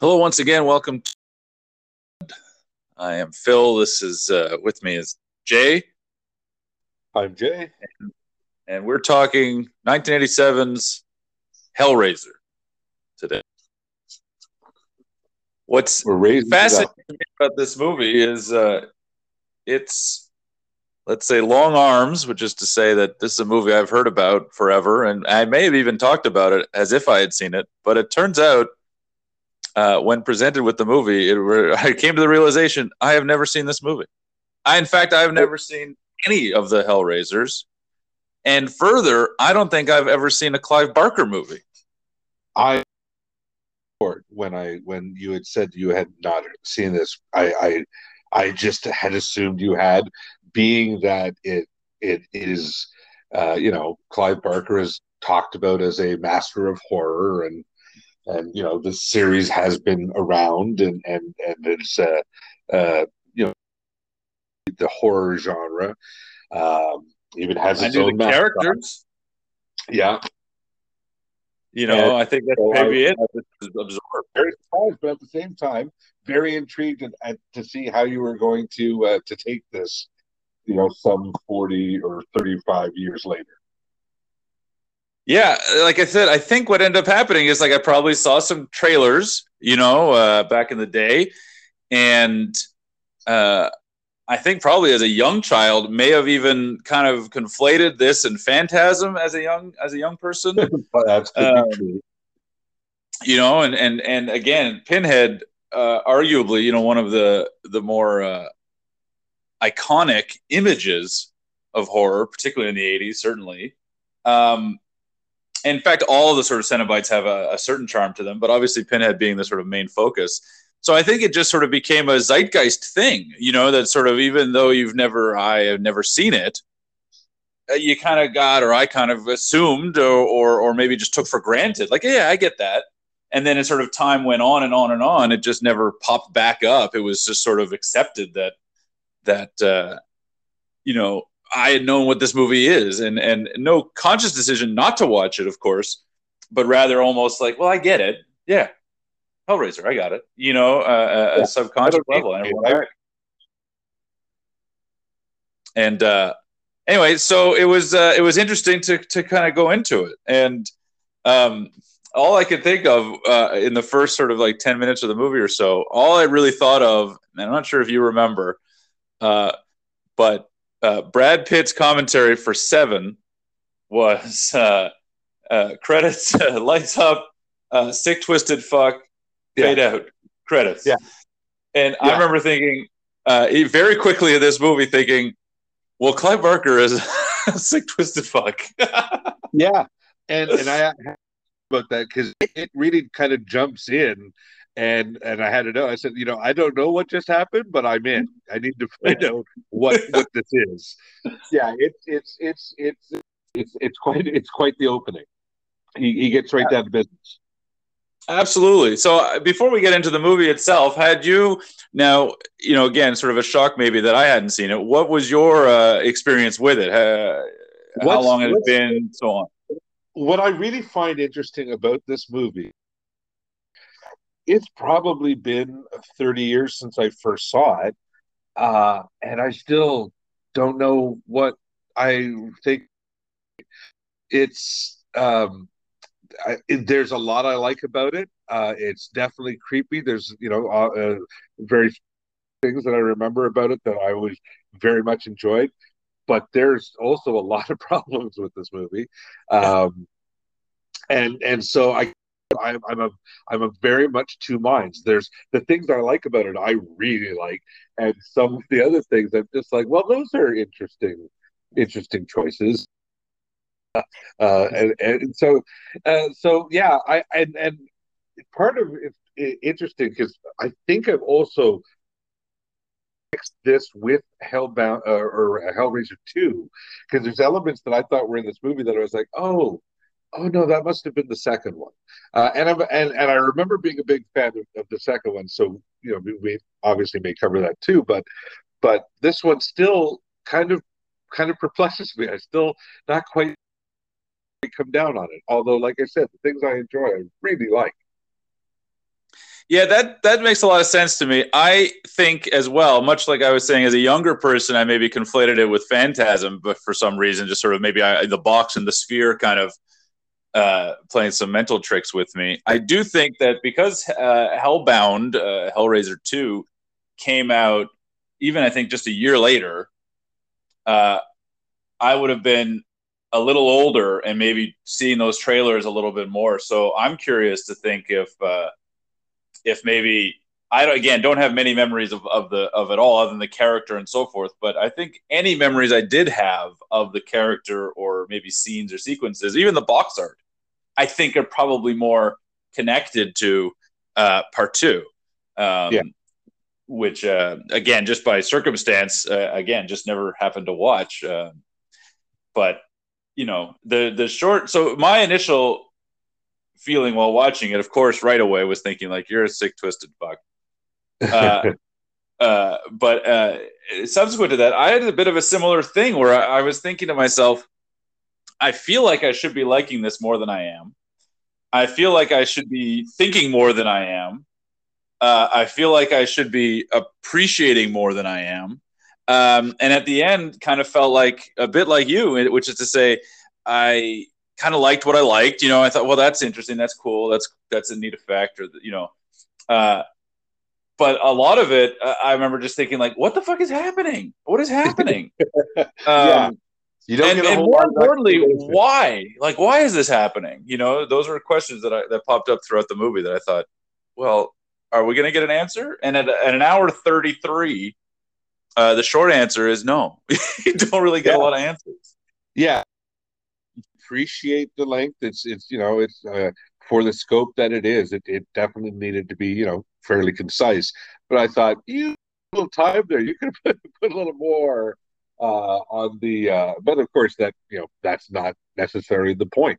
Hello, once again. Welcome. To... I am Phil. This is uh, with me is Jay. I'm Jay. And, and we're talking 1987's Hellraiser today. What's fascinating about this movie is uh, it's, let's say, long arms, which is to say that this is a movie I've heard about forever, and I may have even talked about it as if I had seen it. But it turns out uh, when presented with the movie, it, I came to the realization I have never seen this movie. I, in fact, I have never seen any of the Hellraisers, and further, I don't think I've ever seen a Clive Barker movie. I when I when you had said you had not seen this, I I, I just had assumed you had, being that it it is, uh, you know, Clive Barker is talked about as a master of horror and and you know the series has been around and and and it's uh, uh, you know the horror genre um, even has its own characters. Yeah, you know, and I think that's so maybe I, it. Absorb. Very surprised, but at the same time, very intrigued at, at, to see how you were going to uh, to take this. You know, some forty or thirty-five years later. Yeah, like I said, I think what ended up happening is like I probably saw some trailers, you know, uh, back in the day, and uh, I think probably as a young child may have even kind of conflated this and Phantasm as a young as a young person. Um, you know, and and and again, Pinhead, uh, arguably, you know, one of the the more uh, iconic images of horror, particularly in the '80s, certainly. Um, in fact, all of the sort of Cenobites have a, a, certain charm to them, but obviously Pinhead being the sort of main focus. So I think it just sort of became a zeitgeist thing, you know, that sort of even though you've never, I have never seen it, uh, you kind of got, or I kind of assumed, or, or, or maybe just took for granted, like, yeah, I get that. And then as sort of time went on and on and on, it just never popped back up. It was just sort of accepted that, that, uh, you know, I had known what this movie is, and and no conscious decision not to watch it, of course, but rather almost like, well, I get it, yeah, Hellraiser, I got it, you know, uh, yeah. a subconscious level, and, and uh, anyway, so it was uh, it was interesting to to kind of go into it, and um, all I could think of uh, in the first sort of like ten minutes of the movie or so, all I really thought of, and I'm not sure if you remember, uh, but uh, Brad Pitt's commentary for Seven was uh, uh, credits, lights up, uh, sick, twisted fuck, fade yeah. out, credits. Yeah. And yeah. I remember thinking uh, very quickly in this movie, thinking, well, Clive Barker is sick, twisted fuck. yeah. And, and I about that because it really kind of jumps in and and I had to know. I said, you know, I don't know what just happened, but I'm in. I need to find out what what this is. Yeah, it's it's it's it's it's it's quite it's quite the opening. He he gets right down to business. Absolutely. So uh, before we get into the movie itself, had you now, you know, again, sort of a shock maybe that I hadn't seen it. What was your uh, experience with it? Uh, how long had it been? So on. What I really find interesting about this movie it's probably been 30 years since I first saw it. Uh, and I still don't know what I think. It's, um, I, it, there's a lot I like about it. Uh, it's definitely creepy. There's, you know, uh, uh, very things that I remember about it that I was very much enjoyed. But there's also a lot of problems with this movie, um, and and so I I'm, I'm a I'm a very much two minds. There's the things I like about it, I really like, and some of the other things I'm just like, well, those are interesting, interesting choices. Uh, and, and so, uh, so yeah, I and and part of it interesting because I think I've also mixed this with Hellbound uh, or Hellraiser two because there's elements that I thought were in this movie that I was like, oh, oh no, that must have been the second one. Uh, and, I'm, and and I remember being a big fan of, of, the second one. So you know, we, we obviously may cover that too. But but this one still kind of kind of perplexes me. I still not quite come down on it. Although, like I said, the things I enjoy, I really like. Yeah, that that makes a lot of sense to me. I think as well, much like I was saying, as a younger person, I maybe conflated it with Phantasm, but for some reason, just sort of maybe I, the box and the sphere kind of uh, playing some mental tricks with me. I do think that because uh, Hellbound, uh, Hellraiser Two, came out, even I think just a year later, uh, I would have been a little older and maybe seeing those trailers a little bit more. So I'm curious to think if uh, if maybe I don't, again don't have many memories of, of the of it all other than the character and so forth. But I think any memories I did have of the character or maybe scenes or sequences, even the box art, I think are probably more connected to uh, part two. Um, yeah. Which uh, again, just by circumstance, uh, again, just never happened to watch. Uh, but you know, the the short. So my initial feeling while watching it, of course, right away was thinking like, "You're a sick, twisted fuck." Uh, uh, but uh, subsequent to that, I had a bit of a similar thing where I, I, was thinking to myself, "I feel like I should be liking this more than I am. I feel like I should be thinking more than I am. Uh, I feel like I should be appreciating more than I am." Um, and at the end, kind of felt like a bit like you, which is to say, I kind of liked what I liked. You know, I thought, well, that's interesting. That's cool. That's that's a neat effect, or you know. Uh, but a lot of it, uh, I remember just thinking, like, what the fuck is happening? What is happening? yeah. You don't and, and more importantly, why? Like, why is this happening? You know, those were questions that I, that popped up throughout the movie that I thought, well, are we going to get an answer? And at, at an hour thirty three, uh, the short answer is no. you don't really get yeah. a lot of answers. Yeah, appreciate the length. It's it's you know it's uh, for the scope that it is. It it definitely needed to be you know fairly concise. But I thought you a little time there. You could put, put a little more uh, on the. Uh, but of course, that you know that's not necessarily the point.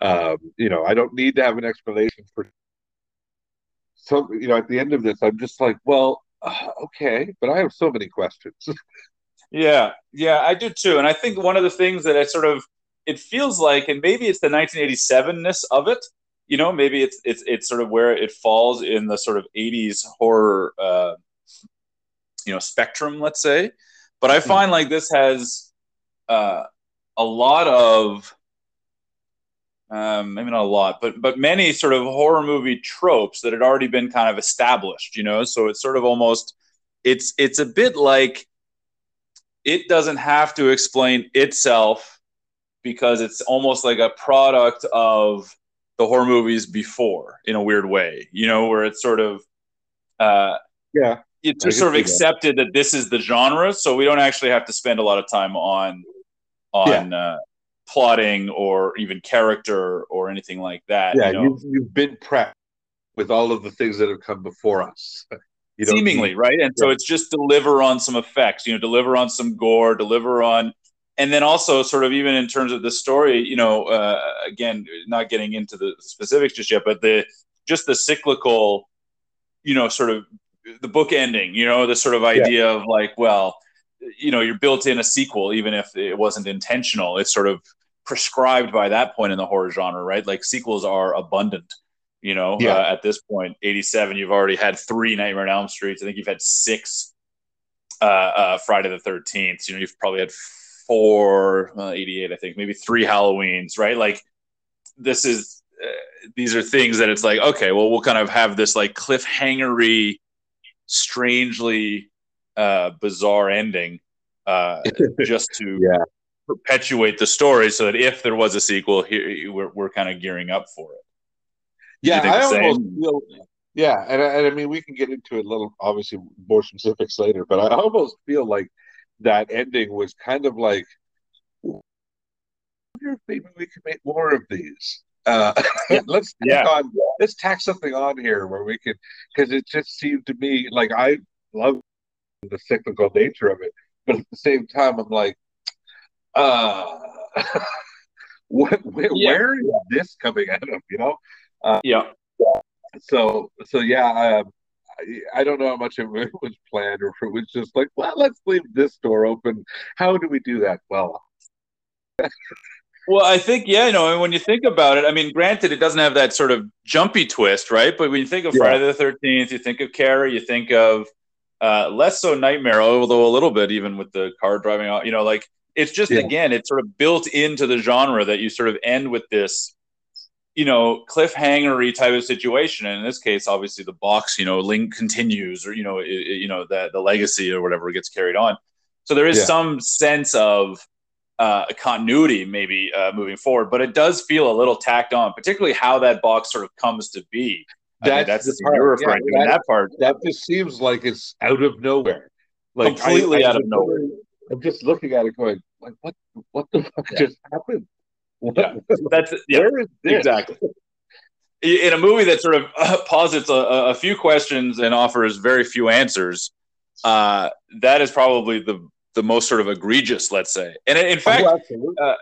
Um, you know, I don't need to have an explanation for. So you know, at the end of this, I'm just like, well, uh, okay, but I have so many questions. yeah, yeah, I do too, and I think one of the things that I sort of it feels like, and maybe it's the 1987ness of it. You know, maybe it's it's it's sort of where it falls in the sort of 80s horror, uh, you know, spectrum, let's say. But I hmm. find like this has uh, a lot of um, maybe not a lot, but but many sort of horror movie tropes that had already been kind of established, you know. So it's sort of almost it's it's a bit like it doesn't have to explain itself because it's almost like a product of the horror movies before in a weird way, you know, where it's sort of, uh, yeah, it's just sort of accepted that. that. this is the genre. So we don't actually have to spend a lot of time on, on, yeah. uh, plotting or even character or anything like that. Yeah. You know? you've, you've been prepped with all of the things that have come before us. Seemingly, need, right? And yeah. so it's just deliver on some effects, you know, deliver on some gore, deliver on and then also sort of even in terms of the story you know uh, again not getting into the specifics just yet but the just the cyclical you know sort of the book ending you know the sort of idea yeah. of like well you know you're built in a sequel even if it wasn't intentional it's sort of prescribed by that point in the horror genre right like sequels are abundant you know yeah. uh, at this point 87 you've already had three nightmare on elm streets i think you've had six uh, uh, friday the 13th you know you've probably had four, uh, 88, I think, maybe three Halloweens, right? Like this is, uh, these are things that it's like, okay, well, we'll kind of have this like cliffhangery, strangely uh, bizarre ending uh, just to yeah. perpetuate the story so that if there was a sequel, here we're, we're kind of gearing up for it. Yeah, I almost feel, yeah, and, and I mean, we can get into it a little, obviously, more specifics later, but I almost feel like that ending was kind of like, maybe we could make more of these. Uh, let's yeah. on, let's tack something on here where we could, because it just seemed to me like I love the cyclical nature of it, but at the same time, I'm like, uh, what, where, yeah. where is this coming out of? You know? Uh, yeah. So, so yeah, um, I don't know how much of it was planned or if it was just like, well, let's leave this door open. How do we do that? Well, Well, I think yeah, you know, and when you think about it, I mean, granted, it doesn't have that sort of jumpy twist, right? But when you think of yeah. Friday the Thirteenth, you think of Carrie, you think of uh, less so Nightmare, although a little bit even with the car driving out. You know, like it's just yeah. again, it's sort of built into the genre that you sort of end with this, you know, cliffhangery type of situation. And in this case, obviously, the box, you know, link continues, or you know, it, you know, the the legacy or whatever gets carried on. So there is yeah. some sense of uh, continuity maybe uh, moving forward, but it does feel a little tacked on, particularly how that box sort of comes to be. That's, that's the part you're referring yeah, to. That, that, part that just seems like it's out of nowhere, like completely I, I out of nowhere. I'm just looking at it, going like, "What? What the fuck yeah. just happened?" What, yeah, that's yeah, exactly. In a movie that sort of uh, posits a, a, few questions and offers very few answers, uh, that is probably the the most sort of egregious, let's say. And in fact, oh, uh,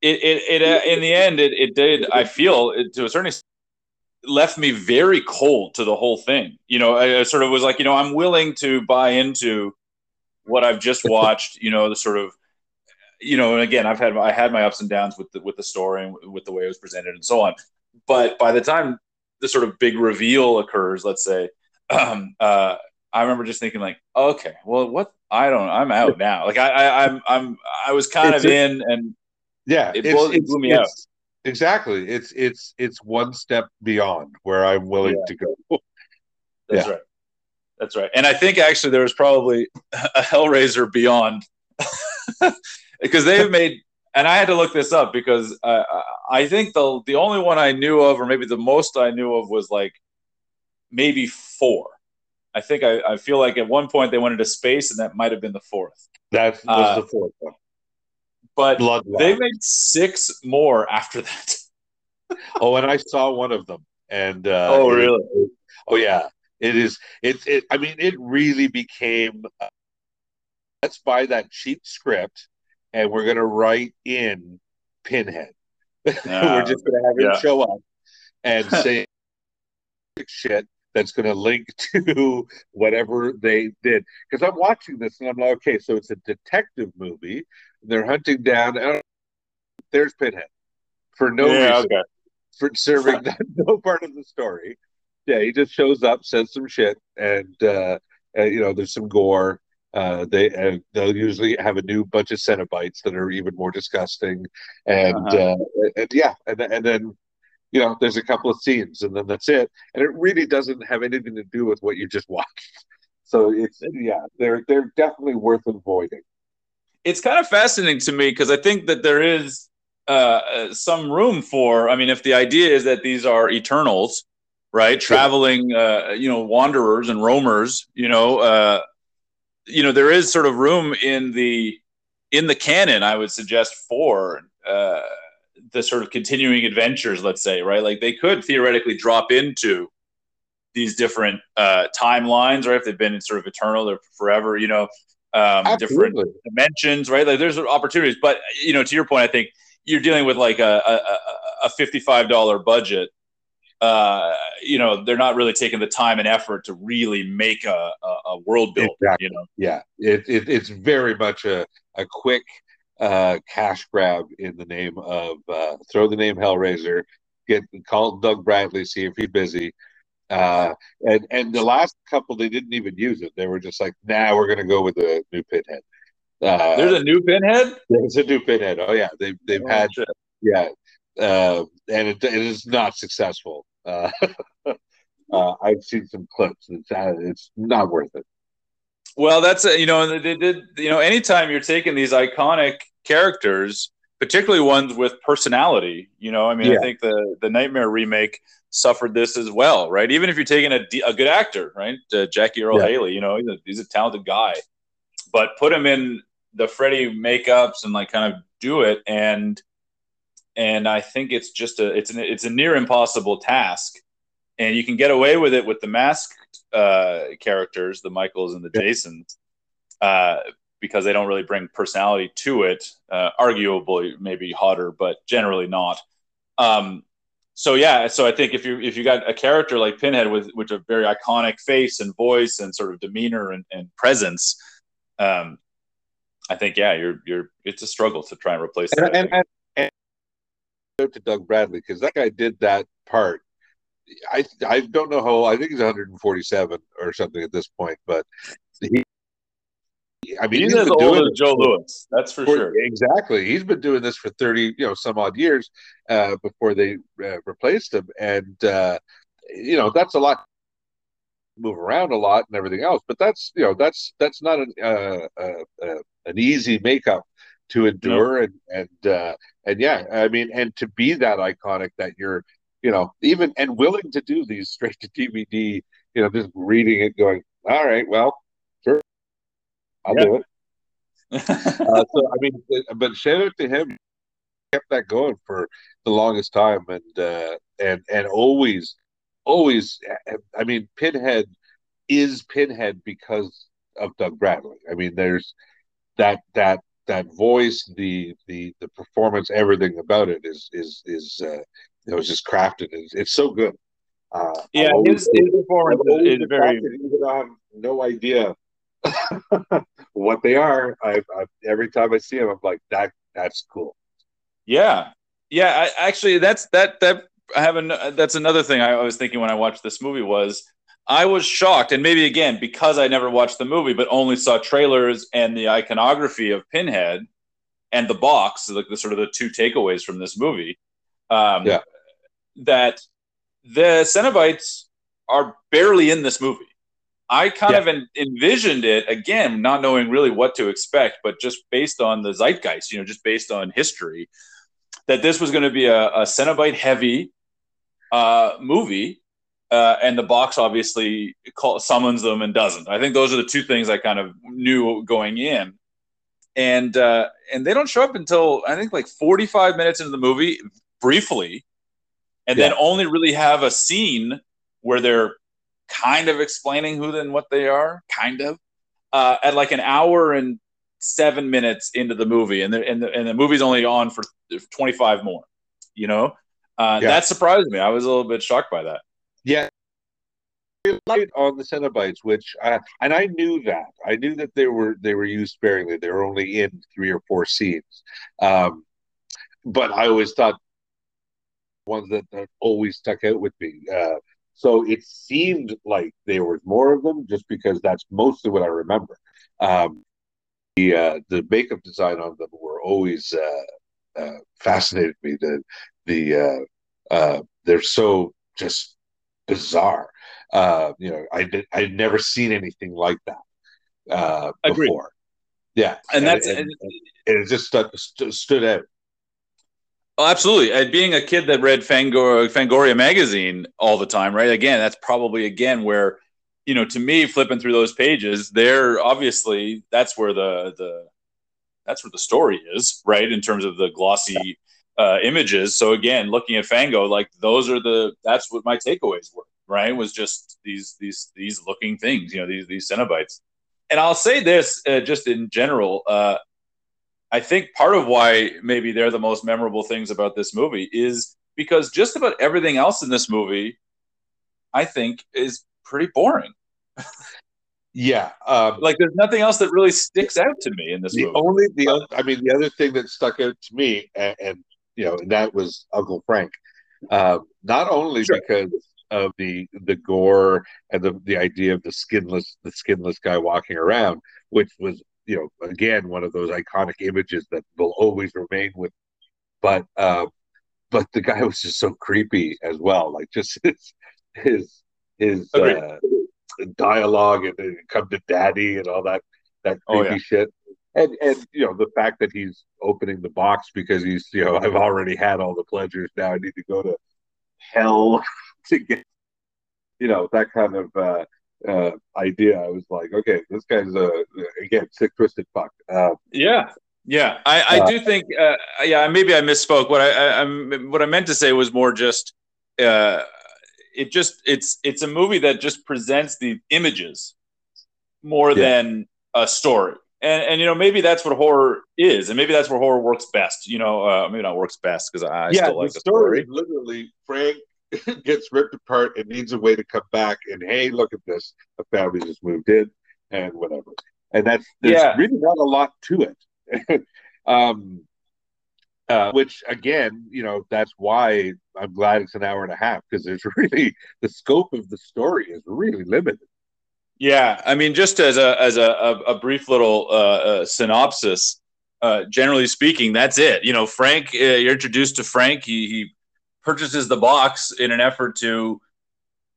it, it, it uh, in the end, it, it did, I feel, it, to a certain extent, left me very cold to the whole thing. You know, I, I, sort of was like, you know, I'm willing to buy into what I've just watched, you know, the sort of, you know, and again, I've had, I had my ups and downs with the, with the story and with the way it was presented and so on. But by the time the sort of big reveal occurs, let's say, um, uh, I remember just thinking like, okay, well, what? I don't. I'm out now. Like I, I I'm, I'm, I was kind it's of a, in, and yeah, it, blew, it blew me out. Exactly. It's it's it's one step beyond where I'm willing yeah. to go. That's yeah. right. That's right. And I think actually there was probably a Hellraiser beyond because they've made. And I had to look this up because uh, I think the the only one I knew of, or maybe the most I knew of, was like maybe four I think I, I feel like at one point they went into space, and that might have been the fourth. That was uh, the fourth one. But they made six more after that. oh, and I saw one of them, and uh, oh, really? It, oh, yeah. It is. It. It. I mean, it really became. Uh, let's buy that cheap script, and we're going to write in Pinhead. Uh, we're just going to have him yeah. show up and say shit that's going to link to whatever they did. Because I'm watching this and I'm like, okay, so it's a detective movie. They're hunting down. There's Pinhead for no yeah, reason, okay. for serving no part of the story. Yeah, he just shows up, says some shit, and uh, uh, you know, there's some gore. Uh, they uh, they'll usually have a new bunch of Cenobites that are even more disgusting, and uh-huh. uh, and yeah, and and then you know, there's a couple of scenes and then that's it. And it really doesn't have anything to do with what you just watched. So it's yeah, they're they're definitely worth avoiding. It's kind of fascinating to me because I think that there is uh, some room for. I mean, if the idea is that these are Eternals, right, traveling, uh, you know, wanderers and roamers, you know, uh, you know, there is sort of room in the in the canon. I would suggest for. Uh, the sort of continuing adventures, let's say, right? Like they could theoretically drop into these different uh, timelines, right? If they've been in sort of eternal or forever, you know, um, different dimensions, right? Like there's opportunities, but you know, to your point, I think you're dealing with like a, a, a fifty-five dollar budget. Uh, you know, they're not really taking the time and effort to really make a, a, a world build. Exactly. You know, yeah, it, it, it's very much a, a quick uh, cash grab in the name of uh, throw the name Hellraiser, get call Doug Bradley, see if he's busy. Uh, and and the last couple they didn't even use it. They were just like, "Nah, we're gonna go with the new Pinhead." Uh, There's a new Pinhead. There's a new Pinhead. Oh yeah, they've they've oh, had shit. yeah, uh, and it, it is not successful. Uh, uh, I've seen some clips. It's uh, it's not worth it. Well, that's a, you know they did you know anytime you're taking these iconic characters, particularly ones with personality. You know, I mean, yeah. I think the the Nightmare remake suffered this as well, right? Even if you're taking a, a good actor, right, uh, Jackie Earle yeah. Haley, you know, he's a, he's a talented guy, but put him in the Freddy makeups and like kind of do it, and and I think it's just a it's an it's a near impossible task, and you can get away with it with the masked uh, characters, the Michaels and the yeah. Jasons. Uh, because they don't really bring personality to it. Uh, arguably, maybe Hodder, but generally not. Um, so yeah, so I think if you if you got a character like Pinhead with with a very iconic face and voice and sort of demeanor and, and presence, um, I think yeah, you're you're it's a struggle to try and replace that. And, and, and to Doug Bradley because that guy did that part. I I don't know how I think he's 147 or something at this point, but he. I mean, he's, he's as been old doing as Joe Lewis. That's for for- sure. Exactly. He's been doing this for 30, you know, some odd years uh, before they uh, replaced him. And, uh, you know, that's a lot, move around a lot and everything else. But that's, you know, that's, that's not an, uh, uh, uh, an easy makeup to endure. And, and, uh, and yeah, I mean, and to be that iconic that you're, you know, even and willing to do these straight to DVD, you know, just reading it going, all right, well, sure, I'll Yeah. do it. Uh, so I mean, but shout out to him. Kept that going for the longest time, and uh, and and always, always. I mean, Pinhead is Pinhead because of Doug Bradley. I mean, there's that that that voice, the the the performance, everything about it is is is uh, you was just crafted. It's, it's so good. Uh, yeah, his, his performance is very. even though I have no idea what they are. I, I every time I see them, I'm like, that that's cool. Yeah, yeah. I, actually, that's that that I have an, that's another thing I was thinking when I watched this movie was I was shocked, and maybe again because I never watched the movie but only saw trailers and the iconography of Pinhead and the box, like the sort of the two takeaways from this movie. Um, Yeah. That the Cenobites are barely in this movie. I kind Yeah. of en- envisioned it again, not knowing really what to expect, but just based on the zeitgeist, you know, just based on history, that this was going to be a, a Cenobite heavy uh, movie. Uh, and the box obviously call, summons them and doesn't. I think those are the two things I kind of knew going in. And uh, and they don't show up until I think like 45 minutes into the movie, briefly, and then only really have a scene where they're kind of explaining who and what they are, kind of, uh, at like an hour and seven minutes into the movie, and the and the, and the movie's only on for 25 more. You know, uh, Yeah. that surprised me. I was a little bit shocked by that. Yeah. Light on the Cenobites, which I, and I knew that I knew that they were they were used sparingly. They were only in three or four scenes, um, but I always thought ones that, that always stuck out with me. Uh, so it seemed like there was more of them, just because that's mostly what I remember. Um, the uh, the makeup design on them were always uh, uh, fascinated me. The the uh, uh, they're so just bizarre. Uh, you know, I did, I'd never seen anything like that uh, before. Yeah, And that's- and, and- and it just stuck, st- stood out. Oh, absolutely. And being a kid that read Fangor- Fangoria magazine all the time, right? Again, that's probably again where, you know, to me, flipping through those pages, they're obviously that's where the the that's where the story is, right? In terms of the glossy uh, images. So again, looking at Fango, like those are the that's what my takeaways were, right? Was just these these these looking things, you know, these these Cenobites. And I'll say this uh, just in general. Uh, I think part of why maybe they're the most memorable things about this movie is because just about everything else in this movie, I think, is pretty boring. Yeah, um, Like, there's nothing else that really sticks out to me in this the movie. only the I mean the other thing that stuck out to me, and, and you know, and that was Uncle Frank. Um, not only Sure. because of the the gore and the the idea of the skinless the skinless guy walking around, which was you know again one of those iconic images that will always remain with. But um, but the guy was just so creepy as well. Like just his his his uh, dialogue and, and come to daddy and all that that Oh, creepy yeah. shit. And and you know the fact that he's opening the box because he's you know I've already had all the pleasures now I need to go to hell to get you know that kind of uh, uh, idea. I was like, okay, this guy's a again sick twisted fuck. Uh, Yeah, yeah. I, I Uh, do think. Uh, yeah, maybe I misspoke. What I, I, I'm, what I meant to say was more just. Uh, it just it's it's a movie that just presents the images more Yeah. than a story. And, and you know maybe that's what horror is, and maybe that's where horror works best. You know, uh, maybe not works best because I yeah, still like the the story story. literally Frank gets ripped apart and needs a way to come back. And hey, look at this, a family just moved in and whatever. And that's there's Yeah. really not a lot to it. um, Uh, which again, you know, that's why I'm glad it's an hour and a half because there's really the scope of the story is really limited. Yeah, I mean, just as a as a, a brief little uh, uh, synopsis, uh, generally speaking, that's it. You know, Frank, uh, you're introduced to Frank. He, he purchases the box in an effort to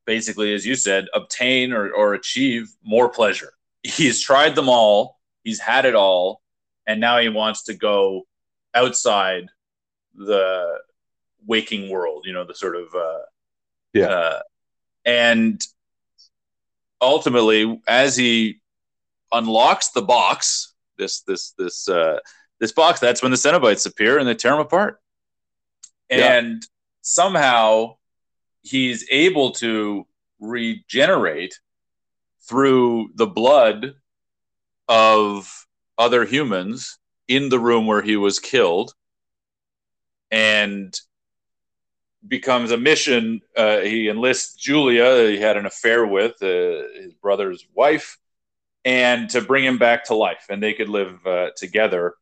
basically, as you said, obtain or, or achieve more pleasure. He's tried them all, he's had it all, and now he wants to go outside the waking world, you know, the sort of, uh, yeah. Uh, and ultimately, as he unlocks the box, this, this, this, uh, this box, that's when the Cenobites appear and they tear him apart. And. Somehow he's able to regenerate through the blood of other humans in the room where he was killed and becomes a mission. Uh, he enlists Julia, he had an affair with uh, his brother's wife, and to bring him back to life. And they could live uh, together,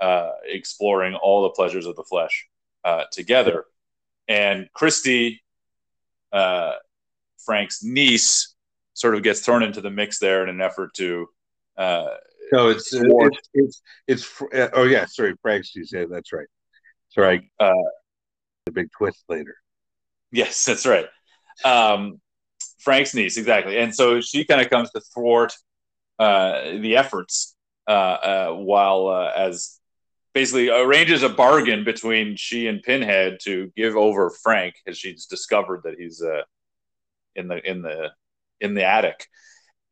uh, exploring all the pleasures of the flesh uh, together. And Kirsty uh, Frank's niece sort of gets thrown into the mix there in an effort to. Uh, no, it's, it's, it's it's uh, oh yeah, sorry, Frank's niece. Yeah, that's right. Sorry, uh, the big twist later. Yes, that's right. Um, Frank's niece, exactly, and so she kind of comes to thwart uh, the efforts uh, uh, while uh, as basically arranges a bargain between she and Pinhead to give over Frank as she's discovered that he's uh, in the in the in the attic,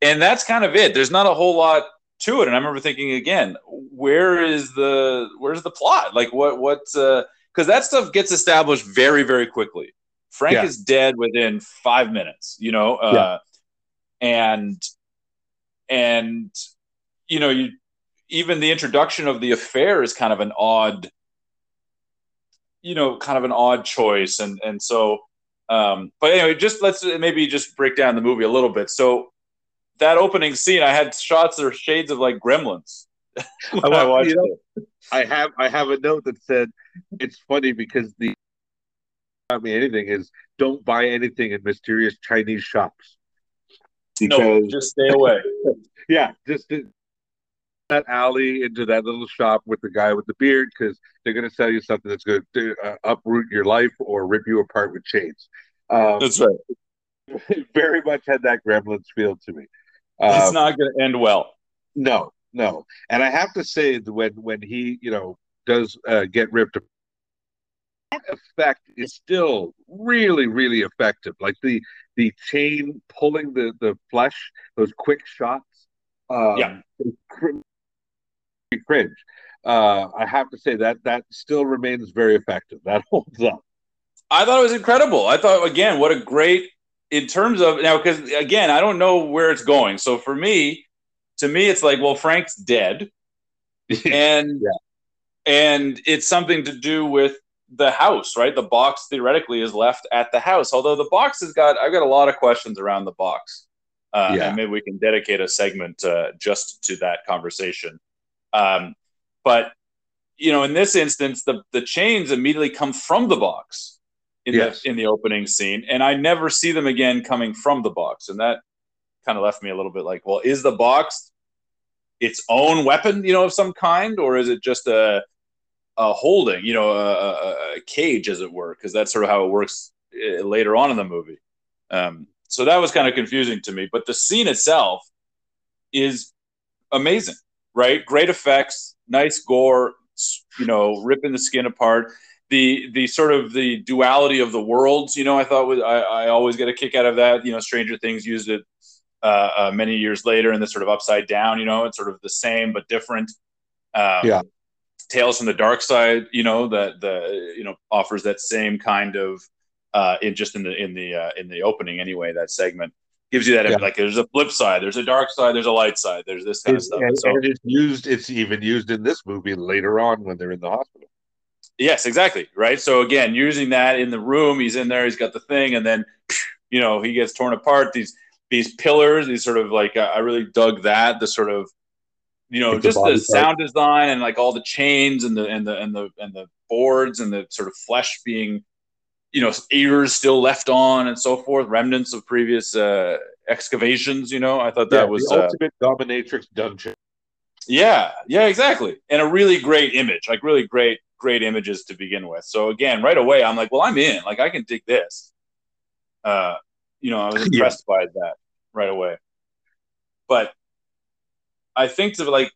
and that's kind of it. There's not a whole lot to it, and I remember thinking again, where is the where's the plot? Like what what's uh because that stuff gets established very very quickly. Frank yeah. is dead within five minutes, you know, uh, yeah. and and you know you even the introduction of the affair is kind of an odd you know kind of an odd choice and and so um but anyway just let's maybe just break down the movie a little bit so that opening scene i had shots or shades of like gremlins I, I watched you know, it. I have I have a note that said it's funny because the not me anything is don't buy anything in mysterious Chinese shops. Because, no, just stay away. yeah, just that alley into that little shop with the guy with the beard because they're going to sell you something that's going to uh, uproot your life or rip you apart with chains. Um, that's right. very much had that Gremlins feel to me. it's um, not going to end well. No, no. And I have to say that when when he you know does uh, get ripped, that effect is still really really effective. Like the the chain pulling the the flesh, those quick shots. Um, yeah cringe. Uh, I have to say that that still remains very effective. That holds up. I thought it was incredible. I thought again, what a great in terms of now because again, I don't know where it's going. So for me, to me, it's like, well, Frank's dead, and yeah. and it's something to do with the house, right? The box theoretically is left at the house. Although the box has got, I've got a lot of questions around the box. Uh, yeah. Maybe we can dedicate a segment uh, just to that conversation. Um, but you know, in this instance, the the chains immediately come from the box in yes. the in the opening scene, and I never see them again coming from the box, and that kind of left me a little bit like, well, is the box its own weapon, you know, of some kind, or is it just a a holding, you know, a, a cage, as it were? Because that's sort of how it works uh, later on in the movie. Um, so that was kind of confusing to me. But the scene itself is amazing right? Great effects, nice gore, you know, ripping the skin apart. The the sort of the duality of the worlds, you know, I thought was I, I always get a kick out of that. You know, Stranger Things used it uh, uh, many years later in the sort of upside down. You know, it's sort of the same but different. Um, yeah. Tales from the Dark Side, you know, that the you know offers that same kind of uh, in just in the in the uh, in the opening anyway that segment gives you that yeah. like there's a flip side, there's a dark side, there's a light side, there's this kind it's, of stuff. And, so, and it's used. It's even used in this movie later on when they're in the hospital. Yes, exactly. Right. So again, using that in the room, he's in there, he's got the thing, and then you know he gets torn apart. These these pillars, these sort of like I really dug that the sort of you know, just the, the sound design and like all the chains and the and the and the and the boards and the sort of flesh being, you know, ears still left on and so forth, remnants of previous uh, excavations. You know, I thought that yeah, was the uh, ultimate dominatrix dungeon. Yeah, yeah, exactly, and a really great image, like really great, great images to begin with. So again, right away, I'm like, well, I'm in. Like, I can dig this. Uh, you know, I was impressed yeah. by that right away. But I think to like,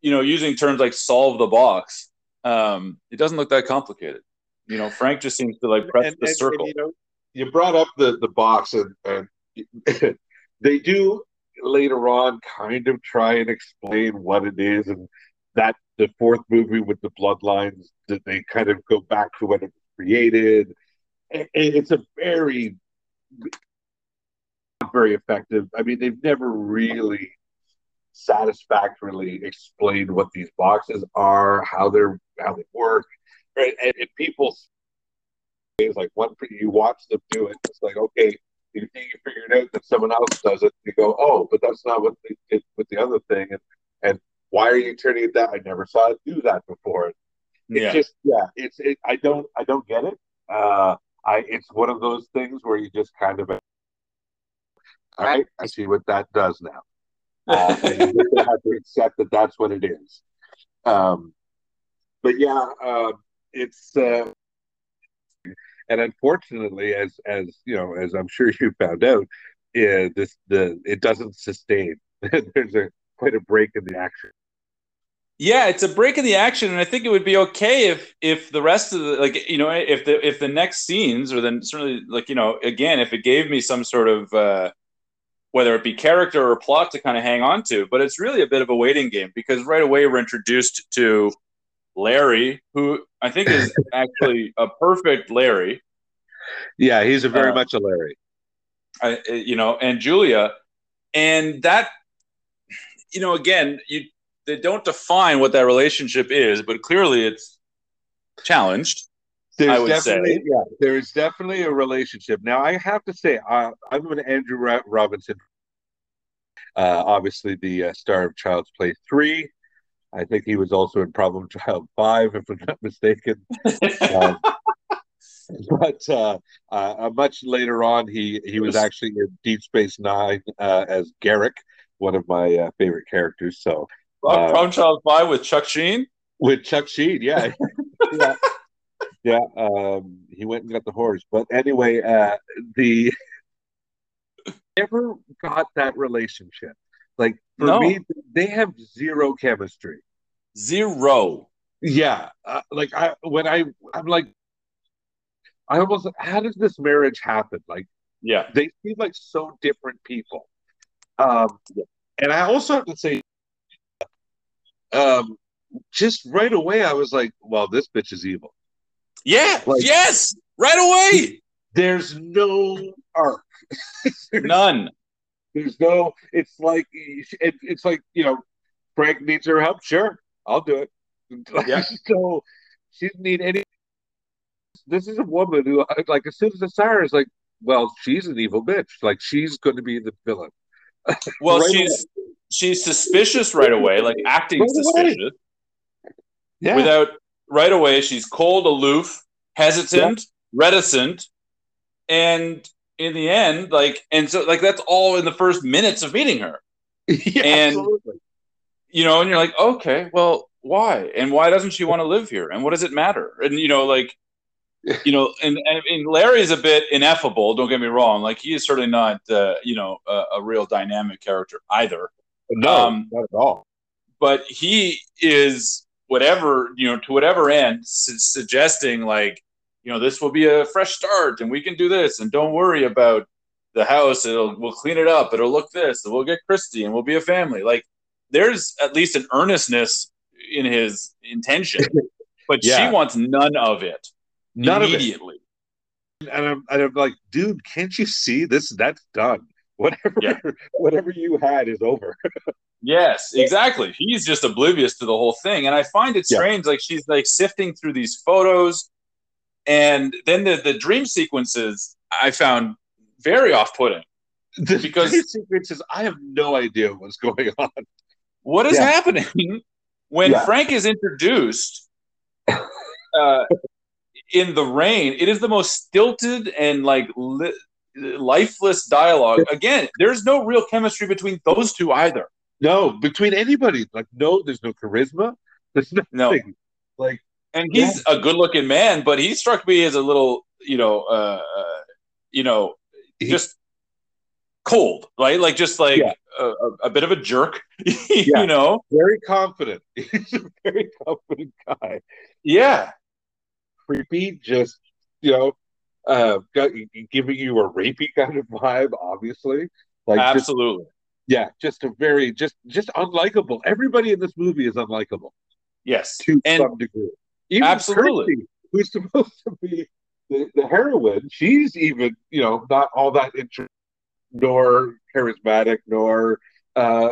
you know, using terms like solve the box, um, it doesn't look that complicated. You know, Frank just seems to like press and, the and, circle. And, you know, you brought up the the box, and, and they do later on kind of try and explain what it is, and that the fourth movie with the bloodlines that they kind of go back to when it was created. It's a very very effective. I mean, they've never really satisfactorily explained what these boxes are, how they're how they work? And, and people is like one you watch them do it. It's like okay, you think you figured out that someone else does it. You go, oh, but that's not what they did with the other thing, and and why are you turning it that? I never saw it do that before. It's yeah. just yeah, it's it. I don't I don't get it. Uh, I it's one of those things where you just kind of all right, I see what that does now. Uh, and you have to accept that that's what it is. Um, but yeah, uh, it's uh, and unfortunately, as as you know, as I'm sure you found out, uh, this the it doesn't sustain. There's a quite a break in the action. Yeah, it's a break in the action, and I think it would be okay if if the rest of the like you know if the if the next scenes or then certainly like you know again if it gave me some sort of uh, whether it be character or plot to kind of hang on to. But it's really a bit of a waiting game because right away we're introduced to Larry, who I think is actually a perfect Larry. Yeah, he's a very uh, much a Larry. I, you know, and Julia, and that, you know, again, you they don't define what that relationship is, but clearly it's challenged. There's definitely, say. yeah, there is definitely a relationship. Now, I have to say, uh, I'm an Andrew Robinson, uh, obviously the uh, star of Child's Play 3. I think he was also in Problem Child 5, if I'm not mistaken. um, but uh, uh, much later on, he, he was actually in Deep Space Nine uh, as Garak, one of my favorite characters. So, Problem Child 5 with Chuck Sheen? With Chuck Sheen, yeah. yeah yeah, um, he went and got the horse. But anyway, uh, the never got that relationship. Like for no. me, they have zero chemistry. Zero. Yeah, uh, like I when I I'm like, I almost how does this marriage happen? Like, yeah, they seem like so different people. Um, and I also have to say, um, just right away, I was like, well, this bitch is evil. Yeah. Like, yes. Right away. There's no arc. None. There's no. It's like it, it's like you know, Frank needs her help. Sure, I'll do it. Yeah. so she didn't need any. This is a woman who, like, as soon as the siren is like, well, she's an evil bitch. Like, she's going to be the villain. Well, right she's away. she's suspicious right away, like acting right suspicious. Yeah. Without right away she's cold, aloof, hesitant, reticent, and in the end, like, and so like that's all in the first minutes of meeting her. yeah, and absolutely. you know, and you're like, okay, well, why? And why doesn't she want to live here? And what does it matter? And you know, like, you know, and, and, Larry's a bit ineffable. Don't get me wrong; like he is certainly not, uh, you know, a, a, real dynamic character either. No, um, not at all. But he is whatever you know to whatever end su- suggesting like you know this will be a fresh start and we can do this and don't worry about the house it'll we'll clean it up it'll look this and we'll get Kirsty and we'll be a family like there's at least an earnestness in his intention but yeah. she wants none of it none immediately of it. And, I'm, and I'm like dude can't you see this that's done whatever yeah. whatever you had is over Yes, exactly. He's just oblivious to the whole thing. And I find it strange, yeah. like she's like sifting through these photos. And then the, the dream sequences I found very off putting. The because dream sequences, I have no idea what's going on. what is Yeah. happening when Yeah. Frank is introduced uh, in the rain? It is the most stilted and like li- lifeless dialogue. Again, there's no real chemistry between those two either. No, between anybody, like no, there's no charisma. There's nothing. No. Like And he's a good-looking man, but he struck me as a little, you know, uh, uh, you know, just cold, right? Like just like Yeah. a, a, bit of a jerk, you Yeah. know? very confident. He's a very confident guy. Yeah, Creepy, just you know, uh, got, giving you a rapey kind of vibe. Obviously, like just absolutely. yeah, just a very just just unlikable. Everybody in this movie is unlikable Yes, to And- some degree. Even Absolutely. Kirsty, who's supposed to be the, the heroine, she's even you know not all that interesting, nor charismatic, nor uh,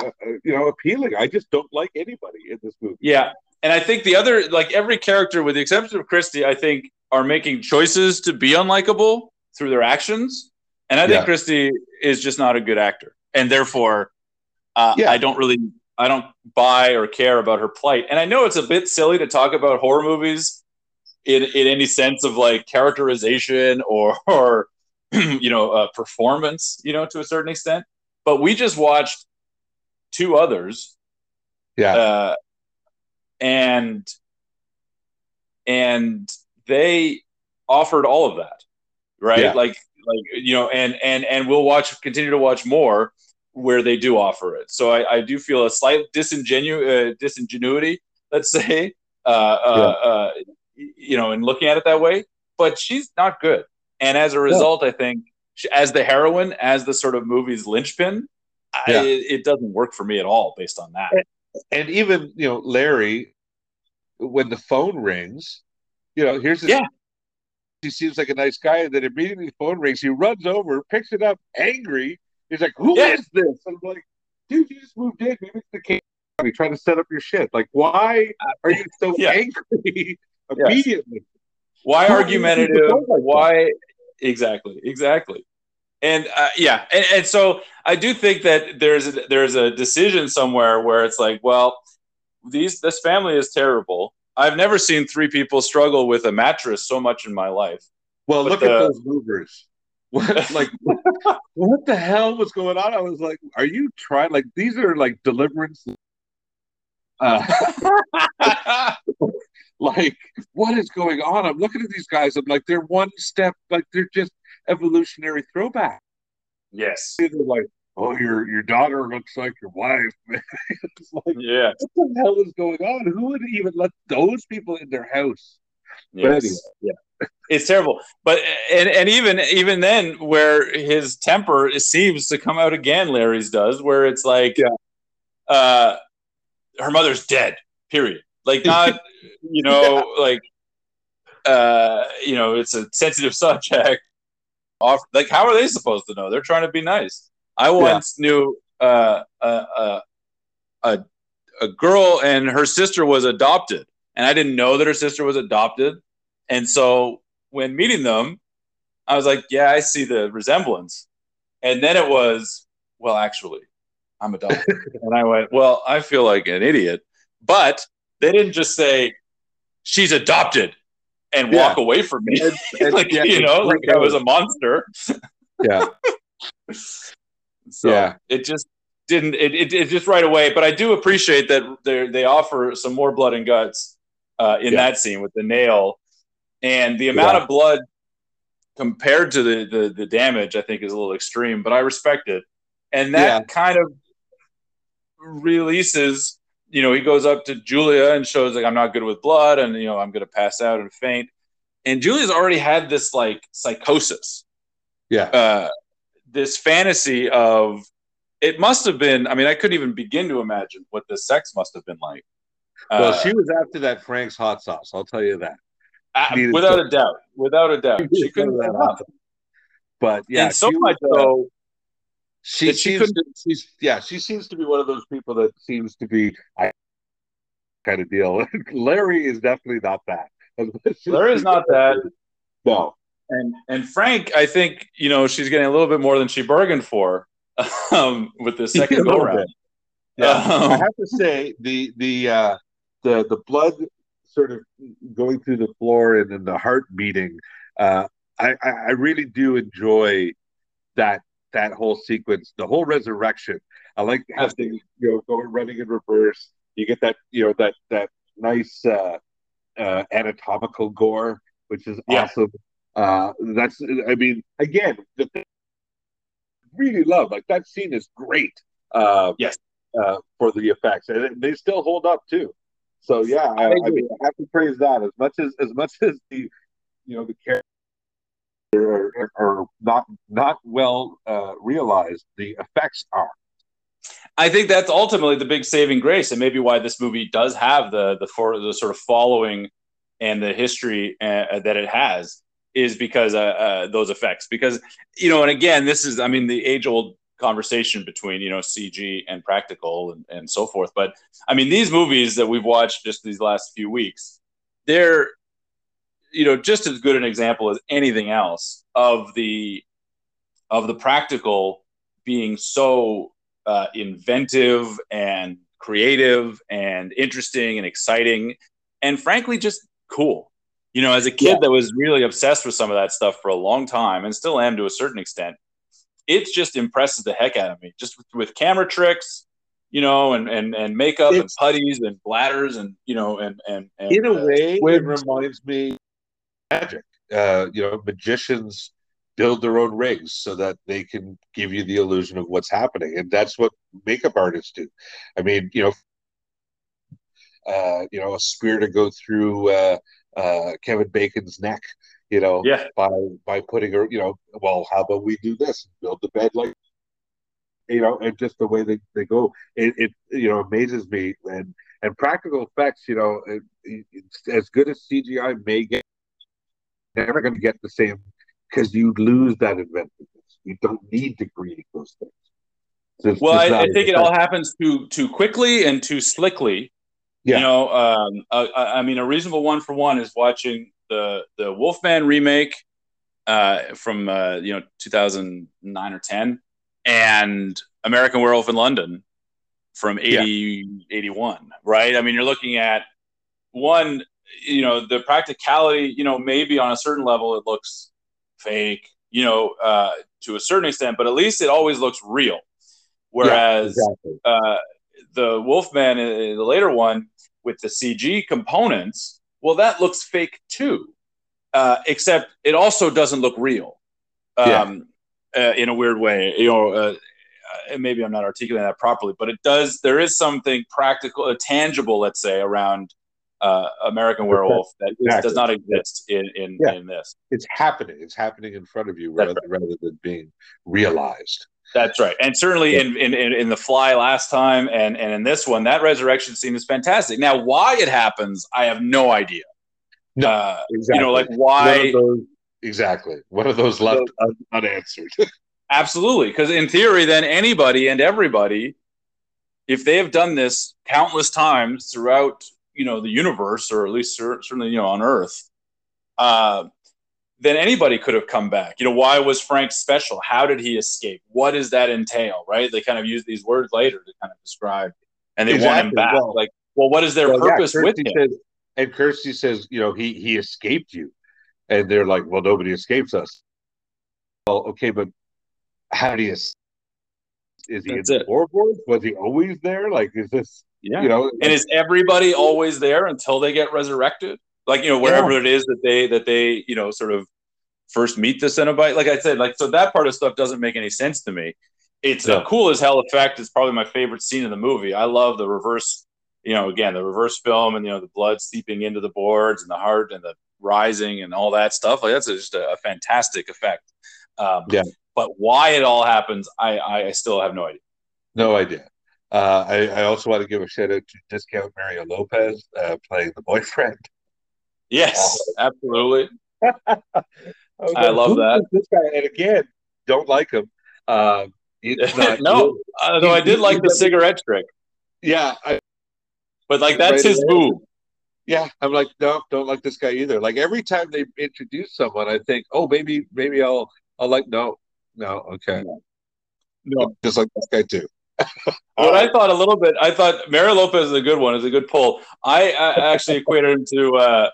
uh, you know appealing. I just don't like anybody in this movie. Yeah. And I think the other, like every character, with the exception of Kirsty, I think are making choices to be unlikable through their actions. And I think Yeah. Kirsty is just not a good actor. And therefore, uh, Yeah. I don't really, I don't buy or care about her plight. And I know it's a bit silly to talk about horror movies in, in any sense of like characterization or, or you know, uh, performance, you know, to a certain extent. But we just watched two others Yeah, uh, and and they offered all of that right Yeah. like like you know and and and we'll watch continue to watch more where they do offer it so i, I do feel a slight disingenu- uh, disingenuity let's say uh, uh, uh, you know in looking at it that way but she's not good and as a result i think she, as the heroine as the sort of movie's linchpin I, Yeah. it, it doesn't work for me at all based on that and even you know Larry, when the phone rings, you know here's this. Yeah. He seems like a nice guy, and then immediately the phone rings. He runs over, picks it up, angry. He's like, "Who is this?" I'm like, "Dude, you just moved in. Maybe it's the king trying to set up your shit. Like, why are you so Yeah. angry immediately?" why Who argumentative like that? why exactly exactly and uh, yeah and, and so i do think that there's a, there's a decision somewhere where it's like well these this family is terrible i've never seen three people struggle with a mattress so much in my life Well, But look the- at those movers. What like what the hell was going on? I was like, are you trying like these are like deliverance uh like what is going on? I'm looking at these guys, I'm like, they're one step, like they're just evolutionary throwback. yes They're like, oh your your daughter looks like your wife. it's like yeah what the hell is going on? Who would even let those people in their house? yes. anyway. yeah it's terrible. But and and even even then where his temper seems to come out again larry's does where it's like Yeah. uh her mother's dead period. Like not you know like uh you know it's a sensitive subject. Off like how are they supposed to know? They're trying to be nice. I once knew uh a, a a a girl and her sister was adopted and i didn't know that her sister was adopted and so when meeting them i was like yeah i see the resemblance and then it was well actually i'm adopted and i went well i feel like an idiot but they didn't just say she's adopted and Yeah. walk away from me And- like yeah, you know like i was a monster Yeah. so Yeah. it just didn't it, it, it just right away but i do appreciate that they they offer some more blood and guts uh, in Yeah. that scene with the nail and the amount Yeah. of blood compared to the, the the damage i think is a little extreme but i respect it and that Yeah. kind of releases you know he goes up to julia and shows like i'm not good with blood and you know i'm gonna pass out and faint and julia's already had this like psychosis Yeah. uh, this fantasy of it must have been. I mean, I couldn't even begin to imagine what the sex must have been like. Well, Uh, she was after that Frank's hot sauce. I'll tell you that. Needed without to- a doubt, without a doubt, she couldn't that have enough. But yeah, and so she much uh, so. she, she seems she's yeah, she seems to be one of those people that seems to be I kind of deal. Larry is definitely not that. Larry is not that. No. And and Frank, I think you know she's getting a little bit more than she bargained for um, with the second go round. Yeah, um, I have to say the the uh, the the blood sort of going through the floor and then the heart beating. Uh, I, I really do enjoy that that whole sequence, the whole resurrection. I like they you know going running in reverse. You get that you know that that nice uh, uh, anatomical gore, which is yeah. awesome. Uh, that's I mean again, the thing really love like that scene is great. Uh, yes, uh, for the effects, and they still hold up too. So yeah, I, I, mean, I have to praise that as much as as much as the you know the character are, are not not well uh, realized. The effects are. I think that's ultimately the big saving grace, and maybe why this movie does have the the for the sort of following and the history uh, that it has is because uh, uh, those effects. Because you know, and again, this is I mean the age old conversation between you know CG and practical and, and so forth. But I mean, these movies that we've watched just these last few weeks, they're you know just as good an example as anything else of the of the practical being so uh, inventive and creative and interesting and exciting and frankly just cool you know as a kid yeah. that was really obsessed with some of that stuff for a long time and still am to a certain extent it just impresses the heck out of me just with, with camera tricks you know and and, and makeup it's, and putties and bladders and you know and and, and in a uh, way it reminds me magic. Uh, you know, magicians build their own rigs so that they can give you the illusion of what's happening, and that's what makeup artists do. I mean, you know, uh, you know, a spear to go through uh, uh, Kevin Bacon's neck. You know, yeah. by by putting her, you know, well, how about we do this? Build the bed like you know, and just the way they, they go, it, it you know amazes me. And and practical effects, you know, it, as good as CGI may get, never going to get the same because you lose that inventiveness. You don't need to create those things. So well, I, I think it all happens too too quickly and too slickly. Yeah. You know, um, uh, I mean, a reasonable one for one is watching the the Wolfman remake uh, from uh, you know 2009 or 10, and American Werewolf in London from 80, yeah. 81. Right? I mean, you're looking at one you know the practicality you know maybe on a certain level it looks fake you know uh, to a certain extent but at least it always looks real whereas yeah, exactly. uh, the wolfman uh, the later one with the cg components well that looks fake too uh, except it also doesn't look real um, yeah. Uh, in a weird way you know uh, maybe i'm not articulating that properly but it does there is something practical tangible let's say around uh, American Werewolf that exactly. does not exist in in, yeah. in this. It's happening. It's happening in front of you rather, right. rather than being realized. That's right, and certainly yeah. in, in in the Fly last time, and and in this one, that resurrection scene is fantastic. Now, why it happens, I have no idea. No, uh, exactly. You know, like why? Those, exactly. What are those left unanswered? Absolutely, because in theory, then anybody and everybody, if they have done this countless times throughout you know the universe, or at least certainly you know on Earth, uh, then anybody could have come back. You know, why was Frank special? How did he escape? What does that entail? Right? They kind of use these words later to kind of describe, and they exactly. want him back. Well, like, well, what is their well, purpose yeah, with him? Says, and Kirsty says, you know, he he escaped you, and they're like, well, nobody escapes us. Well, okay, but how did he? Is he That's in the floorboards? Was he always there? Like, is this? Yeah. You know, and is everybody always there until they get resurrected? Like, you know, wherever yeah. it is that they that they, you know, sort of first meet the Cenobite. Like I said, like so that part of stuff doesn't make any sense to me. It's a cool as hell effect. It's probably my favorite scene in the movie. I love the reverse, you know, again, the reverse film and you know the blood seeping into the boards and the heart and the rising and all that stuff. Like that's just a, a fantastic effect. Um, yeah. But why it all happens, I, I still have no idea. No idea. Uh, I, I, also want to give a shout out to Discount Mario Lopez uh, playing the boyfriend. Yes, absolutely. I, I love that. This guy, and again, don't like him. Uh, no, although I did like the cigarette trick. Yeah, I, but like that's right his move. Yeah, I'm like, no, don't like this guy either. Like every time they introduce someone, I think, oh, maybe, maybe I'll, I'll like, no, no, okay, no, just like this guy too. what I thought a little bit, I thought Mario Lopez is a good one. Is a good pull. I, I actually equated him to, uh,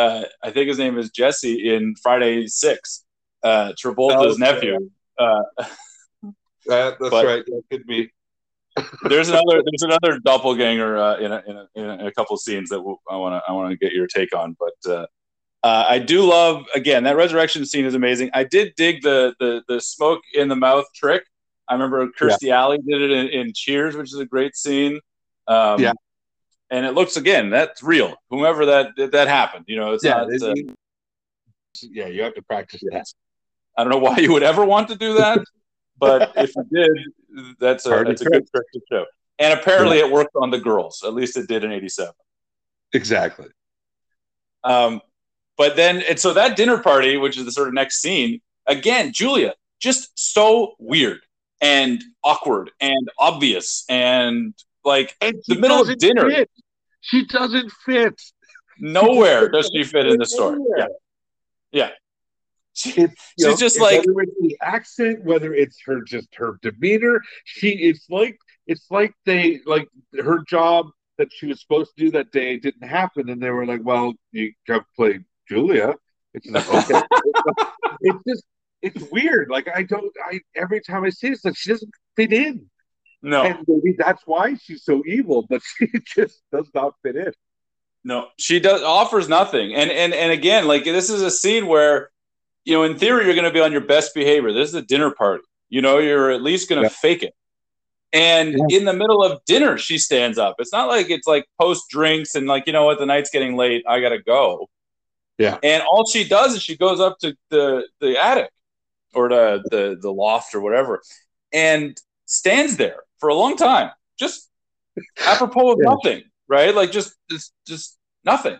uh, I think his name is Jesse in Friday Six, uh, Travolta's nephew. Uh, that, that's right. That could be. there's another there's another doppelganger uh, in, a, in, a, in, a, couple scenes that we'll, I want to I want to get your take on, but uh, uh, I do love again that resurrection scene is amazing. I did dig the the the smoke in the mouth trick. I remember Kirstie Alley did it in, in Cheers, which is a great scene. Um, Yeah. And it looks again that's real. Whomever that that happened, you know, it's Yeah, not. it- uh, yeah, you have to practice that. I don't know why you would ever want to do that, but if you did, that's a, that's a good trick to show. And apparently, it worked on the girls. At least it did in '87. Exactly. Um, but then, and so that dinner party, which is the sort of next scene, again, Julia, just so weird and awkward and obvious and like And The middle of dinner. She doesn't fit. nowhere does she fit in the story. Yeah, yeah. She, She's just like whether it's the accent, whether it's her just her demeanor. She it's like it's like they like her job that she was supposed to do that day didn't happen, and they were like, "Well, you got to play Julia." It's like okay, it's just it's weird. Like I don't. I every time I see it, it's like she doesn't fit in, no, and maybe that's why she's so evil. But she just does not fit in. no, she does offers nothing. And and and again, like this is a scene where, you know, in theory, you're going to be on your best behavior. This is a dinner party. You know, you're at least going to Yeah. fake it. And Yeah. in the middle of dinner, she stands up. It's not like it's like post drinks and like, you know what, the night's getting late. I got to go. Yeah. And all she does is she goes up to the, the attic or the, the, the loft or whatever and stands there for a long time, just apropos of Yeah. nothing, right? Like just, just, just nothing.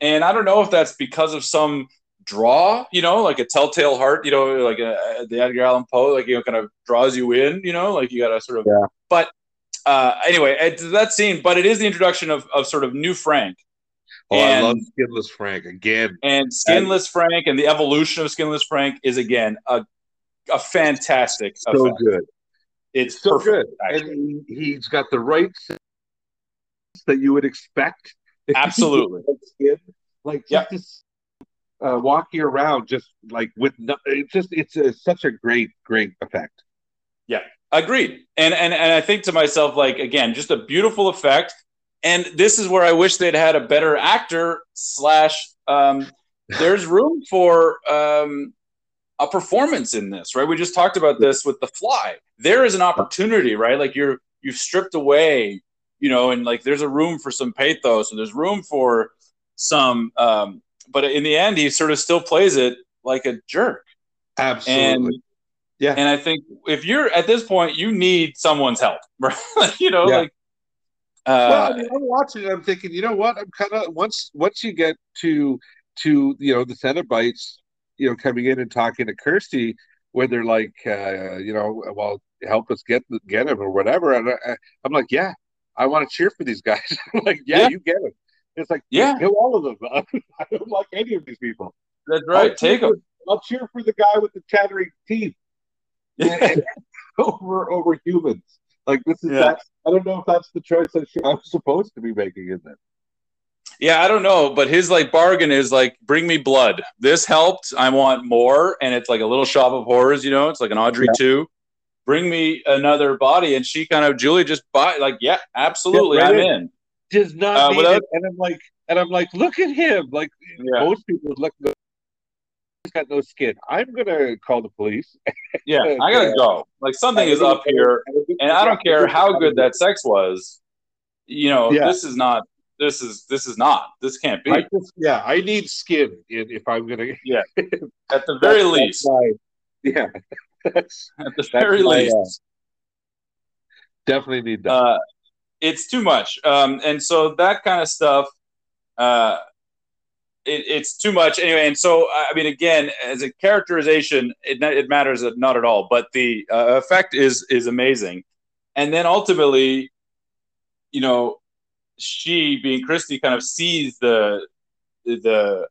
And I don't know if that's because of some draw, you know, like a telltale heart, you know, like a, the Edgar Allan Poe, like, you know, kind of draws you in, you know, like you got to sort of, Yeah. but uh, anyway, it's that scene, but it is the introduction of, of sort of new Frank Oh, I love Skinless Frank again. and Skinless Frank and the evolution of Skinless Frank is again a, a fantastic So effect. good. It's so perfect, good. actually. And he, he's got the right that you would expect. Absolutely. Like just Yep. this, uh, walking around, just like with no, it's just it's a, such a great, great effect. Yeah, agreed. And and and I think to myself, like again, just a beautiful effect. And this is where I wish they'd had a better actor slash. Um, there's room for um, a performance in this, right? We just talked about this with the fly. There is an opportunity, right? Like you're you've stripped away, you know, and like there's a room for some pathos, and there's room for some. Um, but in the end, he sort of still plays it like a jerk. Absolutely. And Yeah. And I think if you're at this point, you need someone's help, right? you know, Yeah. like uh, well, I mean, I'm watching it. I'm thinking, you know what? I'm kind of once once you get to to you know the Cenobites, you know, coming in and talking to Kirsty, where they're like, uh, you know, well, help us get get him or whatever. And I, I'm like, yeah, I want to cheer for these guys. I'm like, yeah, Yeah. you get him. It's like, Yeah. kill all of them. I don't like any of these people. that's right. I'll Take them. I'll cheer for the guy with the chattering teeth over over humans. Like this is Yeah. that. I don't know if that's the choice I, should, I was supposed to be making in this. Yeah, I don't know, but his like bargain is like, bring me blood. This helped. I want more, and it's like a little shop of horrors. You know, it's like an Audrey Yeah. two. Bring me another body, and she kind of Julie just buy like, yeah, absolutely, Yeah, right I'm in. in. does not Uh, without- it. And I'm like, and I'm like, look at him. Like Yeah. most people look. He's got no skin. I'm gonna call the police. Yeah, I gotta go. Like something is up here, and I don't care how good that sex was. You know, this is not. This is this is not. This can't be. I just, yeah, I need skin in, if I'm gonna. Yeah, at the very That's- least. that's my- yeah, that's At the very my, least. uh, definitely need that. uh, it's too much. Um, and so that kind of stuff, uh, it, it's too much anyway. And so, I mean, again, as a characterization, it, it matters not at all, but the uh, effect is, is amazing. And then ultimately, you know, she being Kirsty kind of sees the, the,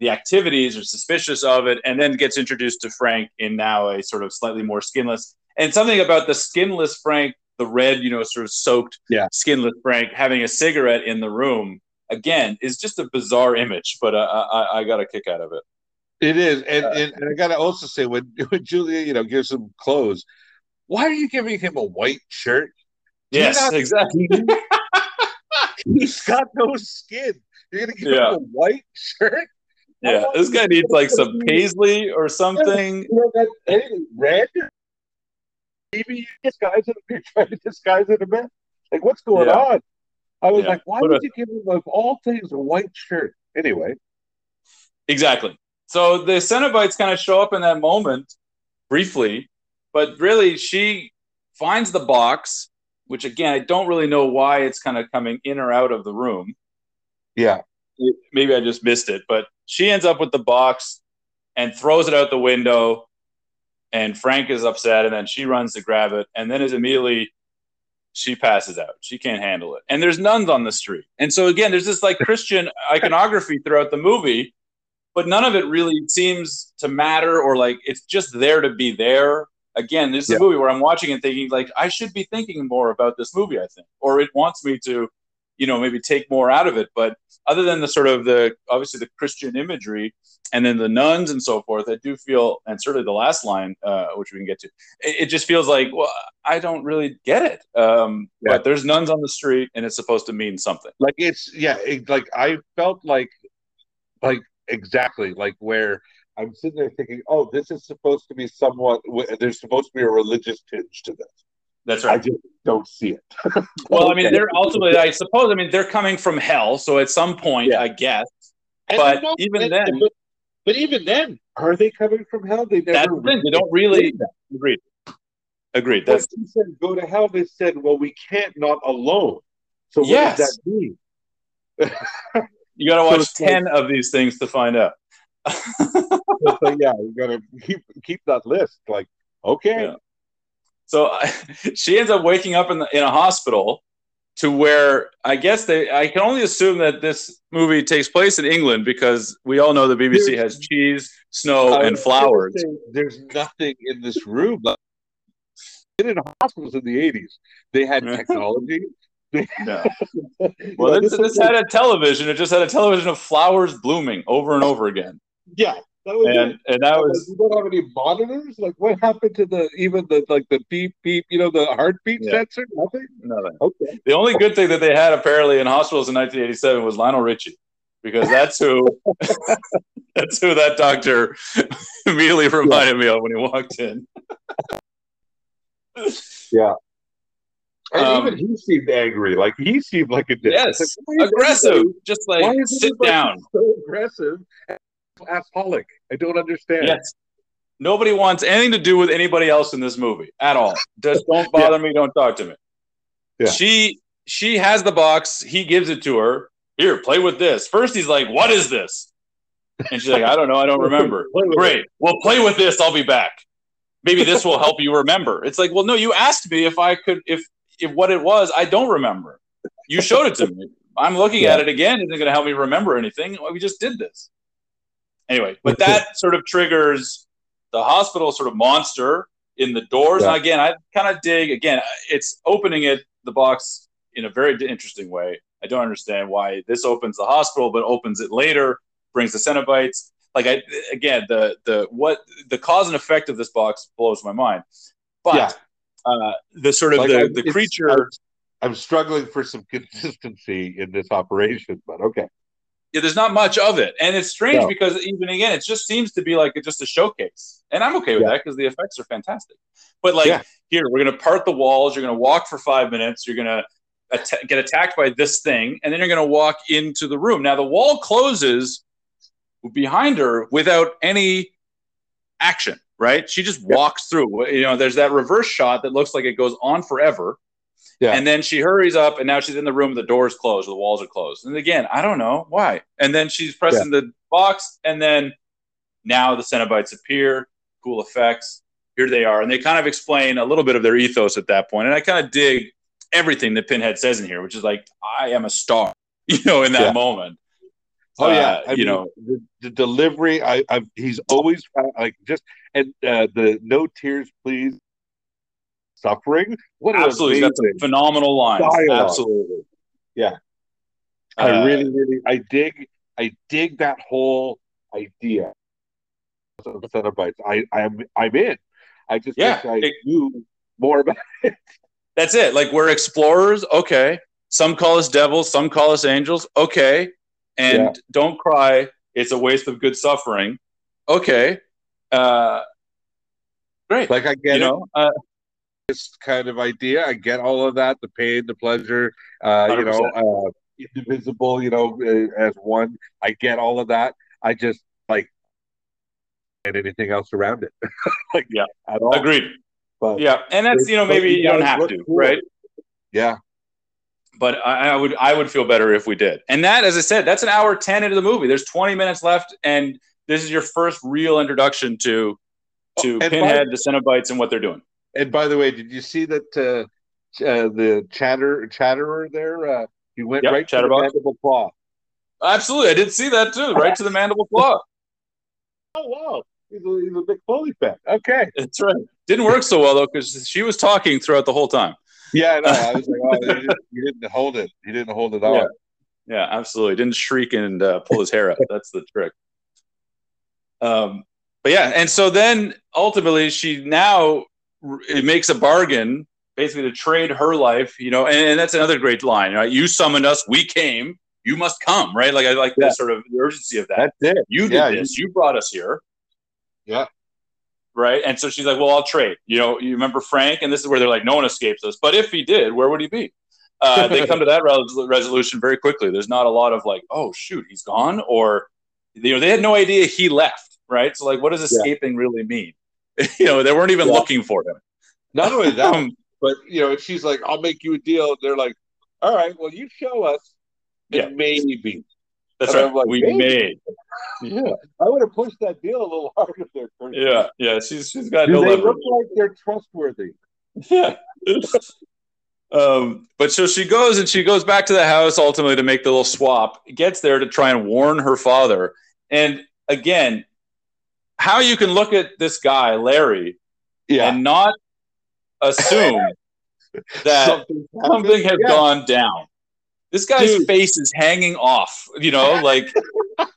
the activities or suspicious of it, and then gets introduced to Frank in now a sort of slightly more skinless. and something about the skinless Frank, the red, you know, sort of soaked, Yeah. skinless Frank having a cigarette in the room again is just a bizarre image, but uh, I, I got a kick out of it. It is, and, Uh, and, and I gotta also say when when Julia, you know, gives him clothes, why are you giving him a white shirt? Do Yes, not exactly. He's got no skin. You're gonna give Yeah. him a white shirt? Yeah, this guy needs like some paisley or something. You know, that anything red? Maybe you disguise it. You're trying to disguise it a bit. Like, what's going Yeah. on? I was Yeah. like, why Put would a- you give him of all things a white shirt? Anyway, Exactly. So the Cenobites kind of show up in that moment briefly, but really she finds the box, which again, I don't really know why it's kind of coming in or out of the room. yeah, Maybe I just missed it, but she ends up with the box and throws it out the window. And Frank is upset, and then she runs to grab it, and then is immediately she passes out. She can't handle it. And there's nuns on the street. And so again, there's this like Christian iconography throughout the movie, but none of it really seems to matter or like it's just there to be there. Again, this is Yeah. a movie where I'm watching and thinking like I should be thinking more about this movie, I think. Or it wants me to, you know, maybe take more out of it. But other than the sort of the obviously the Christian imagery and then the nuns and so forth, I do feel, and certainly the last line, uh, which we can get to, it, it just feels like, well, I don't really get it. Um, Yeah. But there's nuns on the street, and it's supposed to mean something. like it's yeah, it, like I felt like, like exactly like where I'm sitting there thinking, oh, this is supposed to be somewhat. There's supposed to be a religious tinge to this. That's right. I just don't see it. Well, I mean, they're ultimately, I suppose, I mean, they're coming from hell, so at some point, Yeah. I guess. And But no, even and- then- but, but even then, are they coming from hell? They never. That's the. They don't really agreed. Agreed. When That's he said go to hell, they said, well, we can't not alone. So what Yes. does that mean? you got to So watch it's like- ten of these things to find out. Like, yeah, you gotta keep keep that list. Like, okay, Yeah. So I, she ends up waking up in the, in a hospital to where I guess they. I can only assume that this movie takes place in England because we all know the BBC There's- has cheese, snow, I and flowers. say, There's nothing in this room. In hospitals in the '80s, they had technology. You Well, this, this had a television. It just had a television of flowers blooming over and over again, yeah, that was and it. and that was you don't have any monitors. Like, what happened to the even the like the beep beep? You know, the heartbeat Yeah. sensor. Nothing. nothing. Okay. The only good thing that they had apparently in hospitals in 1987 was Lionel Richie, because that's who that's who that doctor immediately reminded me of when he walked in. Yeah. And Um, even he seemed angry. Like he seemed like a dick. Yes, like, aggressive, just like sit down. So aggressive. And Alcoholic. I don't understand. Yes. Nobody wants anything to do with anybody else in this movie at all. Just don't bother me. Don't talk to me. Yeah. She she has the box. He gives it to her. Here, play with this. First, he's like, "What is this?" And she's like, "I don't know. I don't remember." Great. Well, play with this. I'll be back. Maybe this will help you remember. It's like, well, no, you asked me if I could, if if what it was, I don't remember. You showed it to me. I'm looking Yeah. at it again. Isn't going to help me remember anything. We just did this. Anyway, but that sort of triggers the hospital sort of monster in the doors. Yeah. And again, I kind of dig. Again, it's opening it the box in a very interesting way. I don't understand why this opens the hospital, but opens it later, brings the Cenobites. Like I again, the the what the cause and effect of this box blows my mind. But Yeah. uh, the sort of Like, the, the creature. I'm struggling for some consistency in this operation, but okay. Yeah, there's not much of it, and it's strange No. because even again, it just seems to be like just a showcase, and I'm okay with Yeah. that because the effects are fantastic. But like Yeah. here, we're gonna part the walls. You're gonna walk for five minutes. You're gonna att- get attacked by this thing, and then you're gonna walk into the room. Now the wall closes behind her without any action. Right? She just Yeah. walks through. You know, there's that reverse shot that looks like it goes on forever. Yeah. And then she hurries up, and now she's in the room. The door's closed, the walls are closed. And again, I don't know why. And then she's pressing the box, and then now the Cenobites appear. Cool effects. Here they are, and they kind of explain a little bit of their ethos at that point. And I kind of dig everything that Pinhead says in here, which is like, "I am a star," you know, in that Yeah. moment. Oh yeah, Uh, you mean, know, the, the delivery. I, I've he's always uh, like just and uh, the no tears, please. Suffering. What absolutely, that's a phenomenal line. Absolutely, yeah. I uh, really, really, I dig, I dig that whole idea of Cenobites. I, I'm, I'm in. I just yeah, wish I it, knew more about it. That's it. Like we're explorers. Okay. Some call us devils. Some call us angels. Okay. And yeah. don't cry. It's a waste of good suffering. Okay. Uh, great. Like I get you know, uh, kind of idea. I get all of that. The pain, the pleasure. Uh, you know, uh, indivisible. You know, uh, as one. I get all of that. I just like and anything else around it. like, yeah, at all. Agreed. But yeah, and that's you know maybe you, you don't have to, cool. right? Yeah. But I, I, would I would feel better if we did. And that, as I said, that's an hour ten into the movie. There's 20 minutes left, and this is your first real introduction to to oh, Pinhead, by, the Cenobites, and what they're doing. And by the way, did you see that uh, uh, the chatter chatterer there? Uh, he went yep, right to the mandible claw. Absolutely, I did see that too. Right to the mandible claw. oh wow! He's a, he's a big Foley fan. Okay, that's right. Didn't work so well though because she was talking throughout the whole time. Yeah, no, I was like, oh, he didn't, he didn't, hold it. He didn't hold it on. Yeah, yeah absolutely. Didn't shriek and uh, pull his hair up. That's the trick. Um, but yeah, and so then ultimately she now it makes a bargain basically to trade her life, you know, and, and that's another great line. Right? You summoned us, we came. You must come, right? Like I like yeah. the sort of the urgency of that. That's it. You did yeah, this. You, you brought us here. Yeah. Right. And so she's like, well, I'll trade. You know, you remember Frank? And this is where they're like, no one escapes us. But if he did, where would he be? Uh, they come to that re- resolution very quickly. There's not a lot of like, oh, shoot, he's gone. Or, you know, they had no idea he left. Right. So, like, what does escaping yeah. really mean? you know, they weren't even yeah. looking for him. Not only that, um, but, you know, she's like, I'll make you a deal. They're like, all right, well, you show us. Yeah. Maybe. That's and right. Like, we hey. made. Yeah, I would have pushed that deal a little harder there. First. Yeah, yeah. She's she's got Do no. They look like they're trustworthy. Yeah. um, but so she goes and she goes back to the house ultimately to make the little swap. Gets there to try and warn her father. And again, how you can look at this guy Larry, yeah. and not assume that something, something has yeah. gone down. This guy's Dude. face is hanging off, you know, like,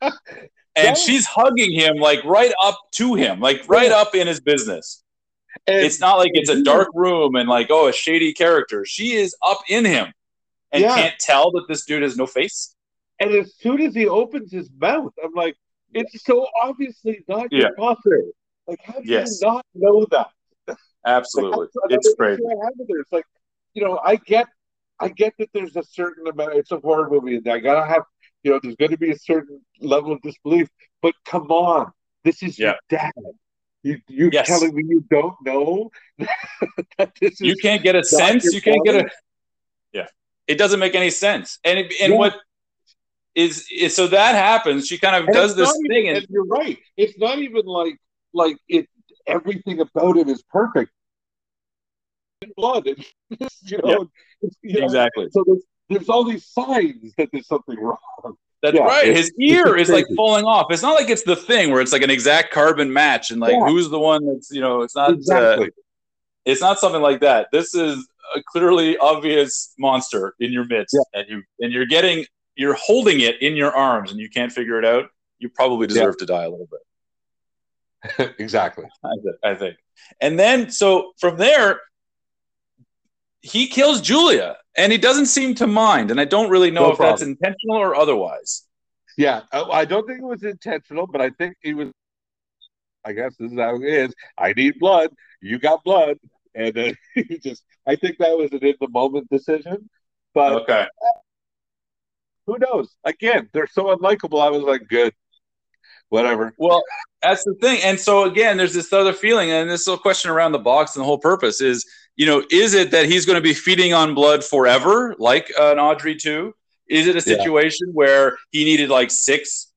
and she's hugging him like right up to him, like right up in his business. And it's not like it's a dark room and like oh a shady character. She is up in him and yeah. can't tell that this dude has no face. And as soon as he opens his mouth, I'm like, it's so obviously not your father. Like, how do yes. you not know that? Absolutely, like, it's crazy. It's like, you know, I get I get that there's a certain amount. It's a horror movie, and I gotta have, you know, there's going to be a certain level of disbelief. But come on, this is yeah. your dad. You you yes. telling me you don't know that this You can't get a sense. You can't get a. Yeah, it doesn't make any sense. And it, and yeah. what is, is so that happens. She kind of and does this thing, even, and, and you're right. It's not even like like it. Everything about it is perfect blood. And, you know, you know, exactly. So there's, there's all these signs that there's something wrong. That's yeah, right. His ear is like falling off. It's not like it's the thing where it's like an exact carbon match and like yeah. who's the one that's you know. It's not. Uh, exactly. Uh, it's not something like that. This is a clearly obvious monster in your midst, yeah. and you and you're getting you're holding it in your arms, and you can't figure it out. You probably deserve to die a little bit. exactly. I, I think. And then so from there, he kills Julia, and he doesn't seem to mind. And I don't really know no if problem. that's intentional or otherwise. Yeah, I don't think it was intentional, but I think he was. I guess this is how it is. I need blood. You got blood, and then he just. I think that was an in the moment decision, but okay. Who knows? Again, they're so unlikable. I was like, good, whatever. Well, that's the thing. And so again, there's this other feeling, and this little question around the box, and the whole purpose is you know, is it that he's going to be feeding on blood forever, like an Audrey too? Is it a situation yeah. where he needed like six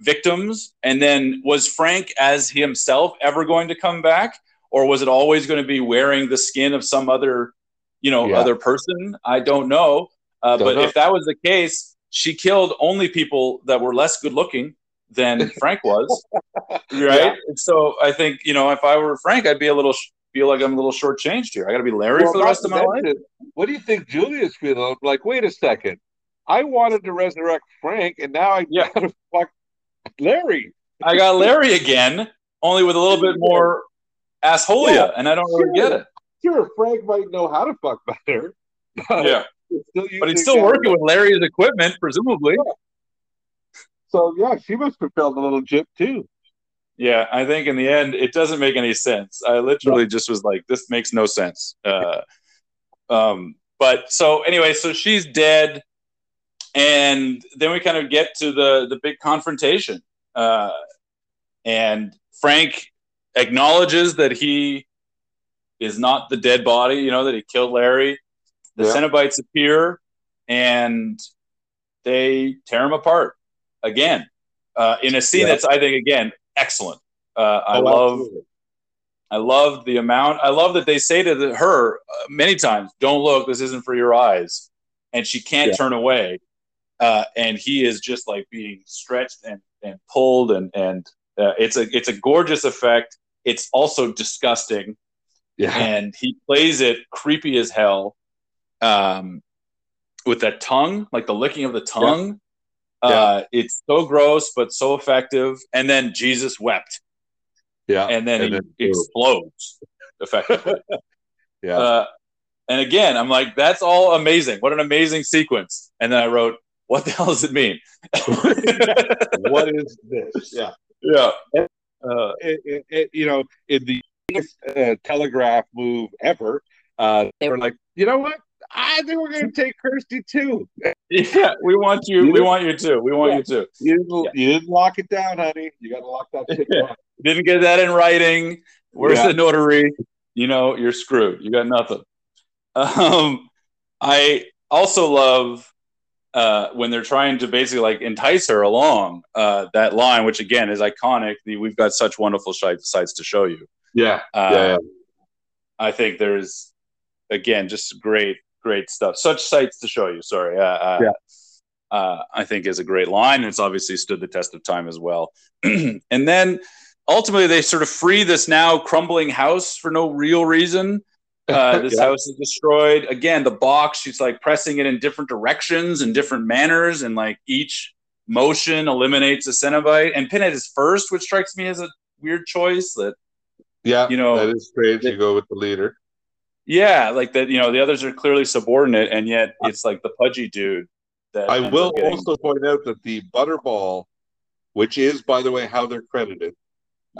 victims? And then was Frank as himself ever going to come back? Or was it always going to be wearing the skin of some other, you know, yeah. other person? I don't know. Uh, don't but know. if that was the case, she killed only people that were less good looking than Frank was, right? Yeah. So I think you know, if I were Frank, I'd be a little feel like I'm a little shortchanged here. I got to be Larry well, for the rest of my life. What do you think Julia's feeling? Like, wait a second. I wanted to resurrect Frank, and now I yeah. got to fuck Larry. I got Larry again, only with a little bit more assholia, yeah, and I don't really get it. Sure, Frank might know how to fuck better. But yeah, but he's still working with Larry's equipment, presumably. Yeah. So yeah, she must have felt a little jip too. Yeah, I think in the end it doesn't make any sense. I literally yeah. just was like, this makes no sense. Uh, um, but so anyway, so she's dead, and then we kind of get to the the big confrontation, uh, and Frank acknowledges that he is not the dead body. You know that he killed Larry. The yeah. Cenobites appear, and they tear him apart again uh, in a scene yeah. that's I think again excellent. Uh, I oh, love. Absolutely. I love the amount. I love that they say to the, her uh, many times, "Don't look. This isn't for your eyes," and she can't yeah. turn away. Uh, and he is just like being stretched and, and pulled, and and uh, it's a it's a gorgeous effect. It's also disgusting, yeah. And he plays it creepy as hell, um, with that tongue, like the licking of the tongue. Yeah. Uh, it's so gross, but so effective. And then Jesus wept. Yeah. And then and he explodes effectively. yeah. Uh, and again, I'm like, that's all amazing. What an amazing sequence. And then I wrote, what the hell does it mean? what is this? Yeah. Yeah. Uh, it, it, it, you know, in the uh, telegraph move ever, uh, they were like, you know what? I think we're going to take Kirsty too. Yeah, we want you. you we want you too. We want yeah. you too. You didn't, yeah. you didn't lock it down, honey. You got to lock that shit down. didn't get that in writing. Where's yeah. the notary? You know, you're screwed. You got nothing. Um, I also love uh, when they're trying to basically like entice her along uh, that line, which again is iconic. The, we've got such wonderful sights to show you. Yeah. Uh, yeah, yeah. I think there's again just great great stuff. Such sights to show you. Sorry. Uh, uh, yeah. Uh, I think is a great line. It's obviously stood the test of time as well. and then ultimately they sort of free this now crumbling house for no real reason. Uh, this yeah. house is destroyed. Again, the box, she's like pressing it in different directions and different manners, and like each motion eliminates a Cenobite. And Pinhead is first, which strikes me as a weird choice. That yeah, you know, that is strange. That, you go with the leader. Yeah, like that. You know, the others are clearly subordinate, and yet it's like the pudgy dude. That I will getting... also point out that the Butterball, which is, by the way, how they're credited.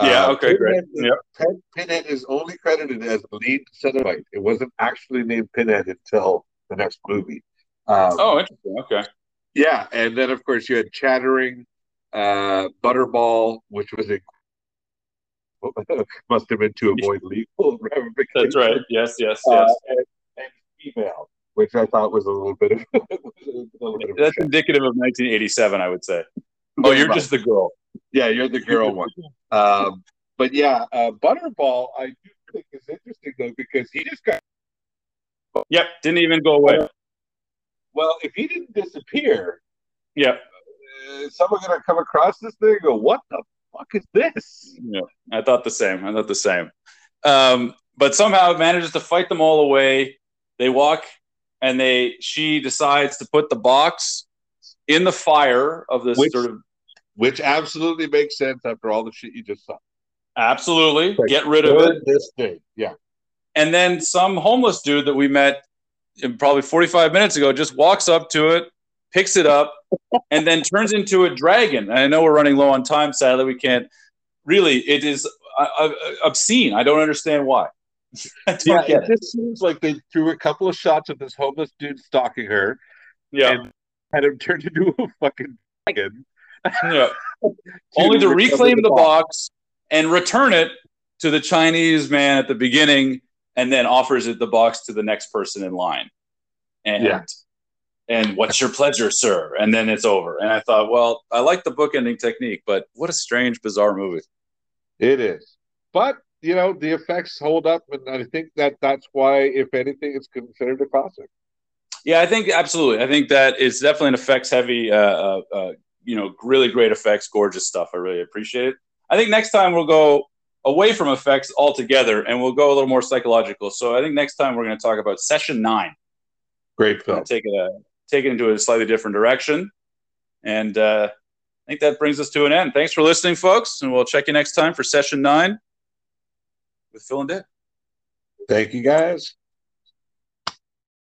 Yeah. Uh, okay. Pinhead great. Yeah. Pinhead is only credited as the lead Cenobite. It wasn't actually named Pinhead until the next movie. Um, oh, interesting. Okay. Yeah, and then of course you had Chattering, uh, Butterball, which was a must have been to avoid legal ramifications. That's right. Yes, yes, uh, yes. Uh, and, and, female, which I thought was a little bit of. little bit of That's indicative of 1987, I would say. Oh, you're just the girl. Yeah, you're the girl one. Um, but yeah, uh, Butterball, I do think is interesting though because he just got. Yep, didn't even go away. Well, if he didn't disappear, yep, uh, is someone gonna come across this thing and go, "What the fuck is this? Yeah, I thought the same. I thought the same. Um, but somehow it manages to fight them all away. They walk and they she decides to put the box in the fire of this which, sort of which absolutely makes sense after all the shit you just saw. Absolutely. Like, Get rid of it. This thing. Yeah. And then some homeless dude that we met probably 45 minutes ago just walks up to it, picks it up, and then turns into a dragon. And I know we're running low on time. Sadly, we can't. Really, it is uh, obscene. I don't understand why. yeah, it, it just seems like they threw a couple of shots of this homeless dude stalking her. Yeah, and had him turned into a fucking dragon. Yeah, only to reclaim the, the box and return it to the Chinese man at the beginning, and then offers it the box to the next person in line. And yeah and what's your pleasure, sir? And then it's over. And I thought, well, I like the bookending technique, but what a strange, bizarre movie. It is. But, you know, the effects hold up. And I think that that's why, if anything, it's considered a classic. Yeah, I think absolutely. I think that it's definitely an effects heavy, uh, uh, uh, you know, really great effects, gorgeous stuff. I really appreciate it. I think next time we'll go away from effects altogether, and we'll go a little more psychological. So I think next time we're going to talk about Session Nine. Great film. Take it a take it into a slightly different direction, and uh, I think that brings us to an end. Thanks for listening, folks, and we'll check you next time for Session Nine with Phil and Dave. Thank you, guys.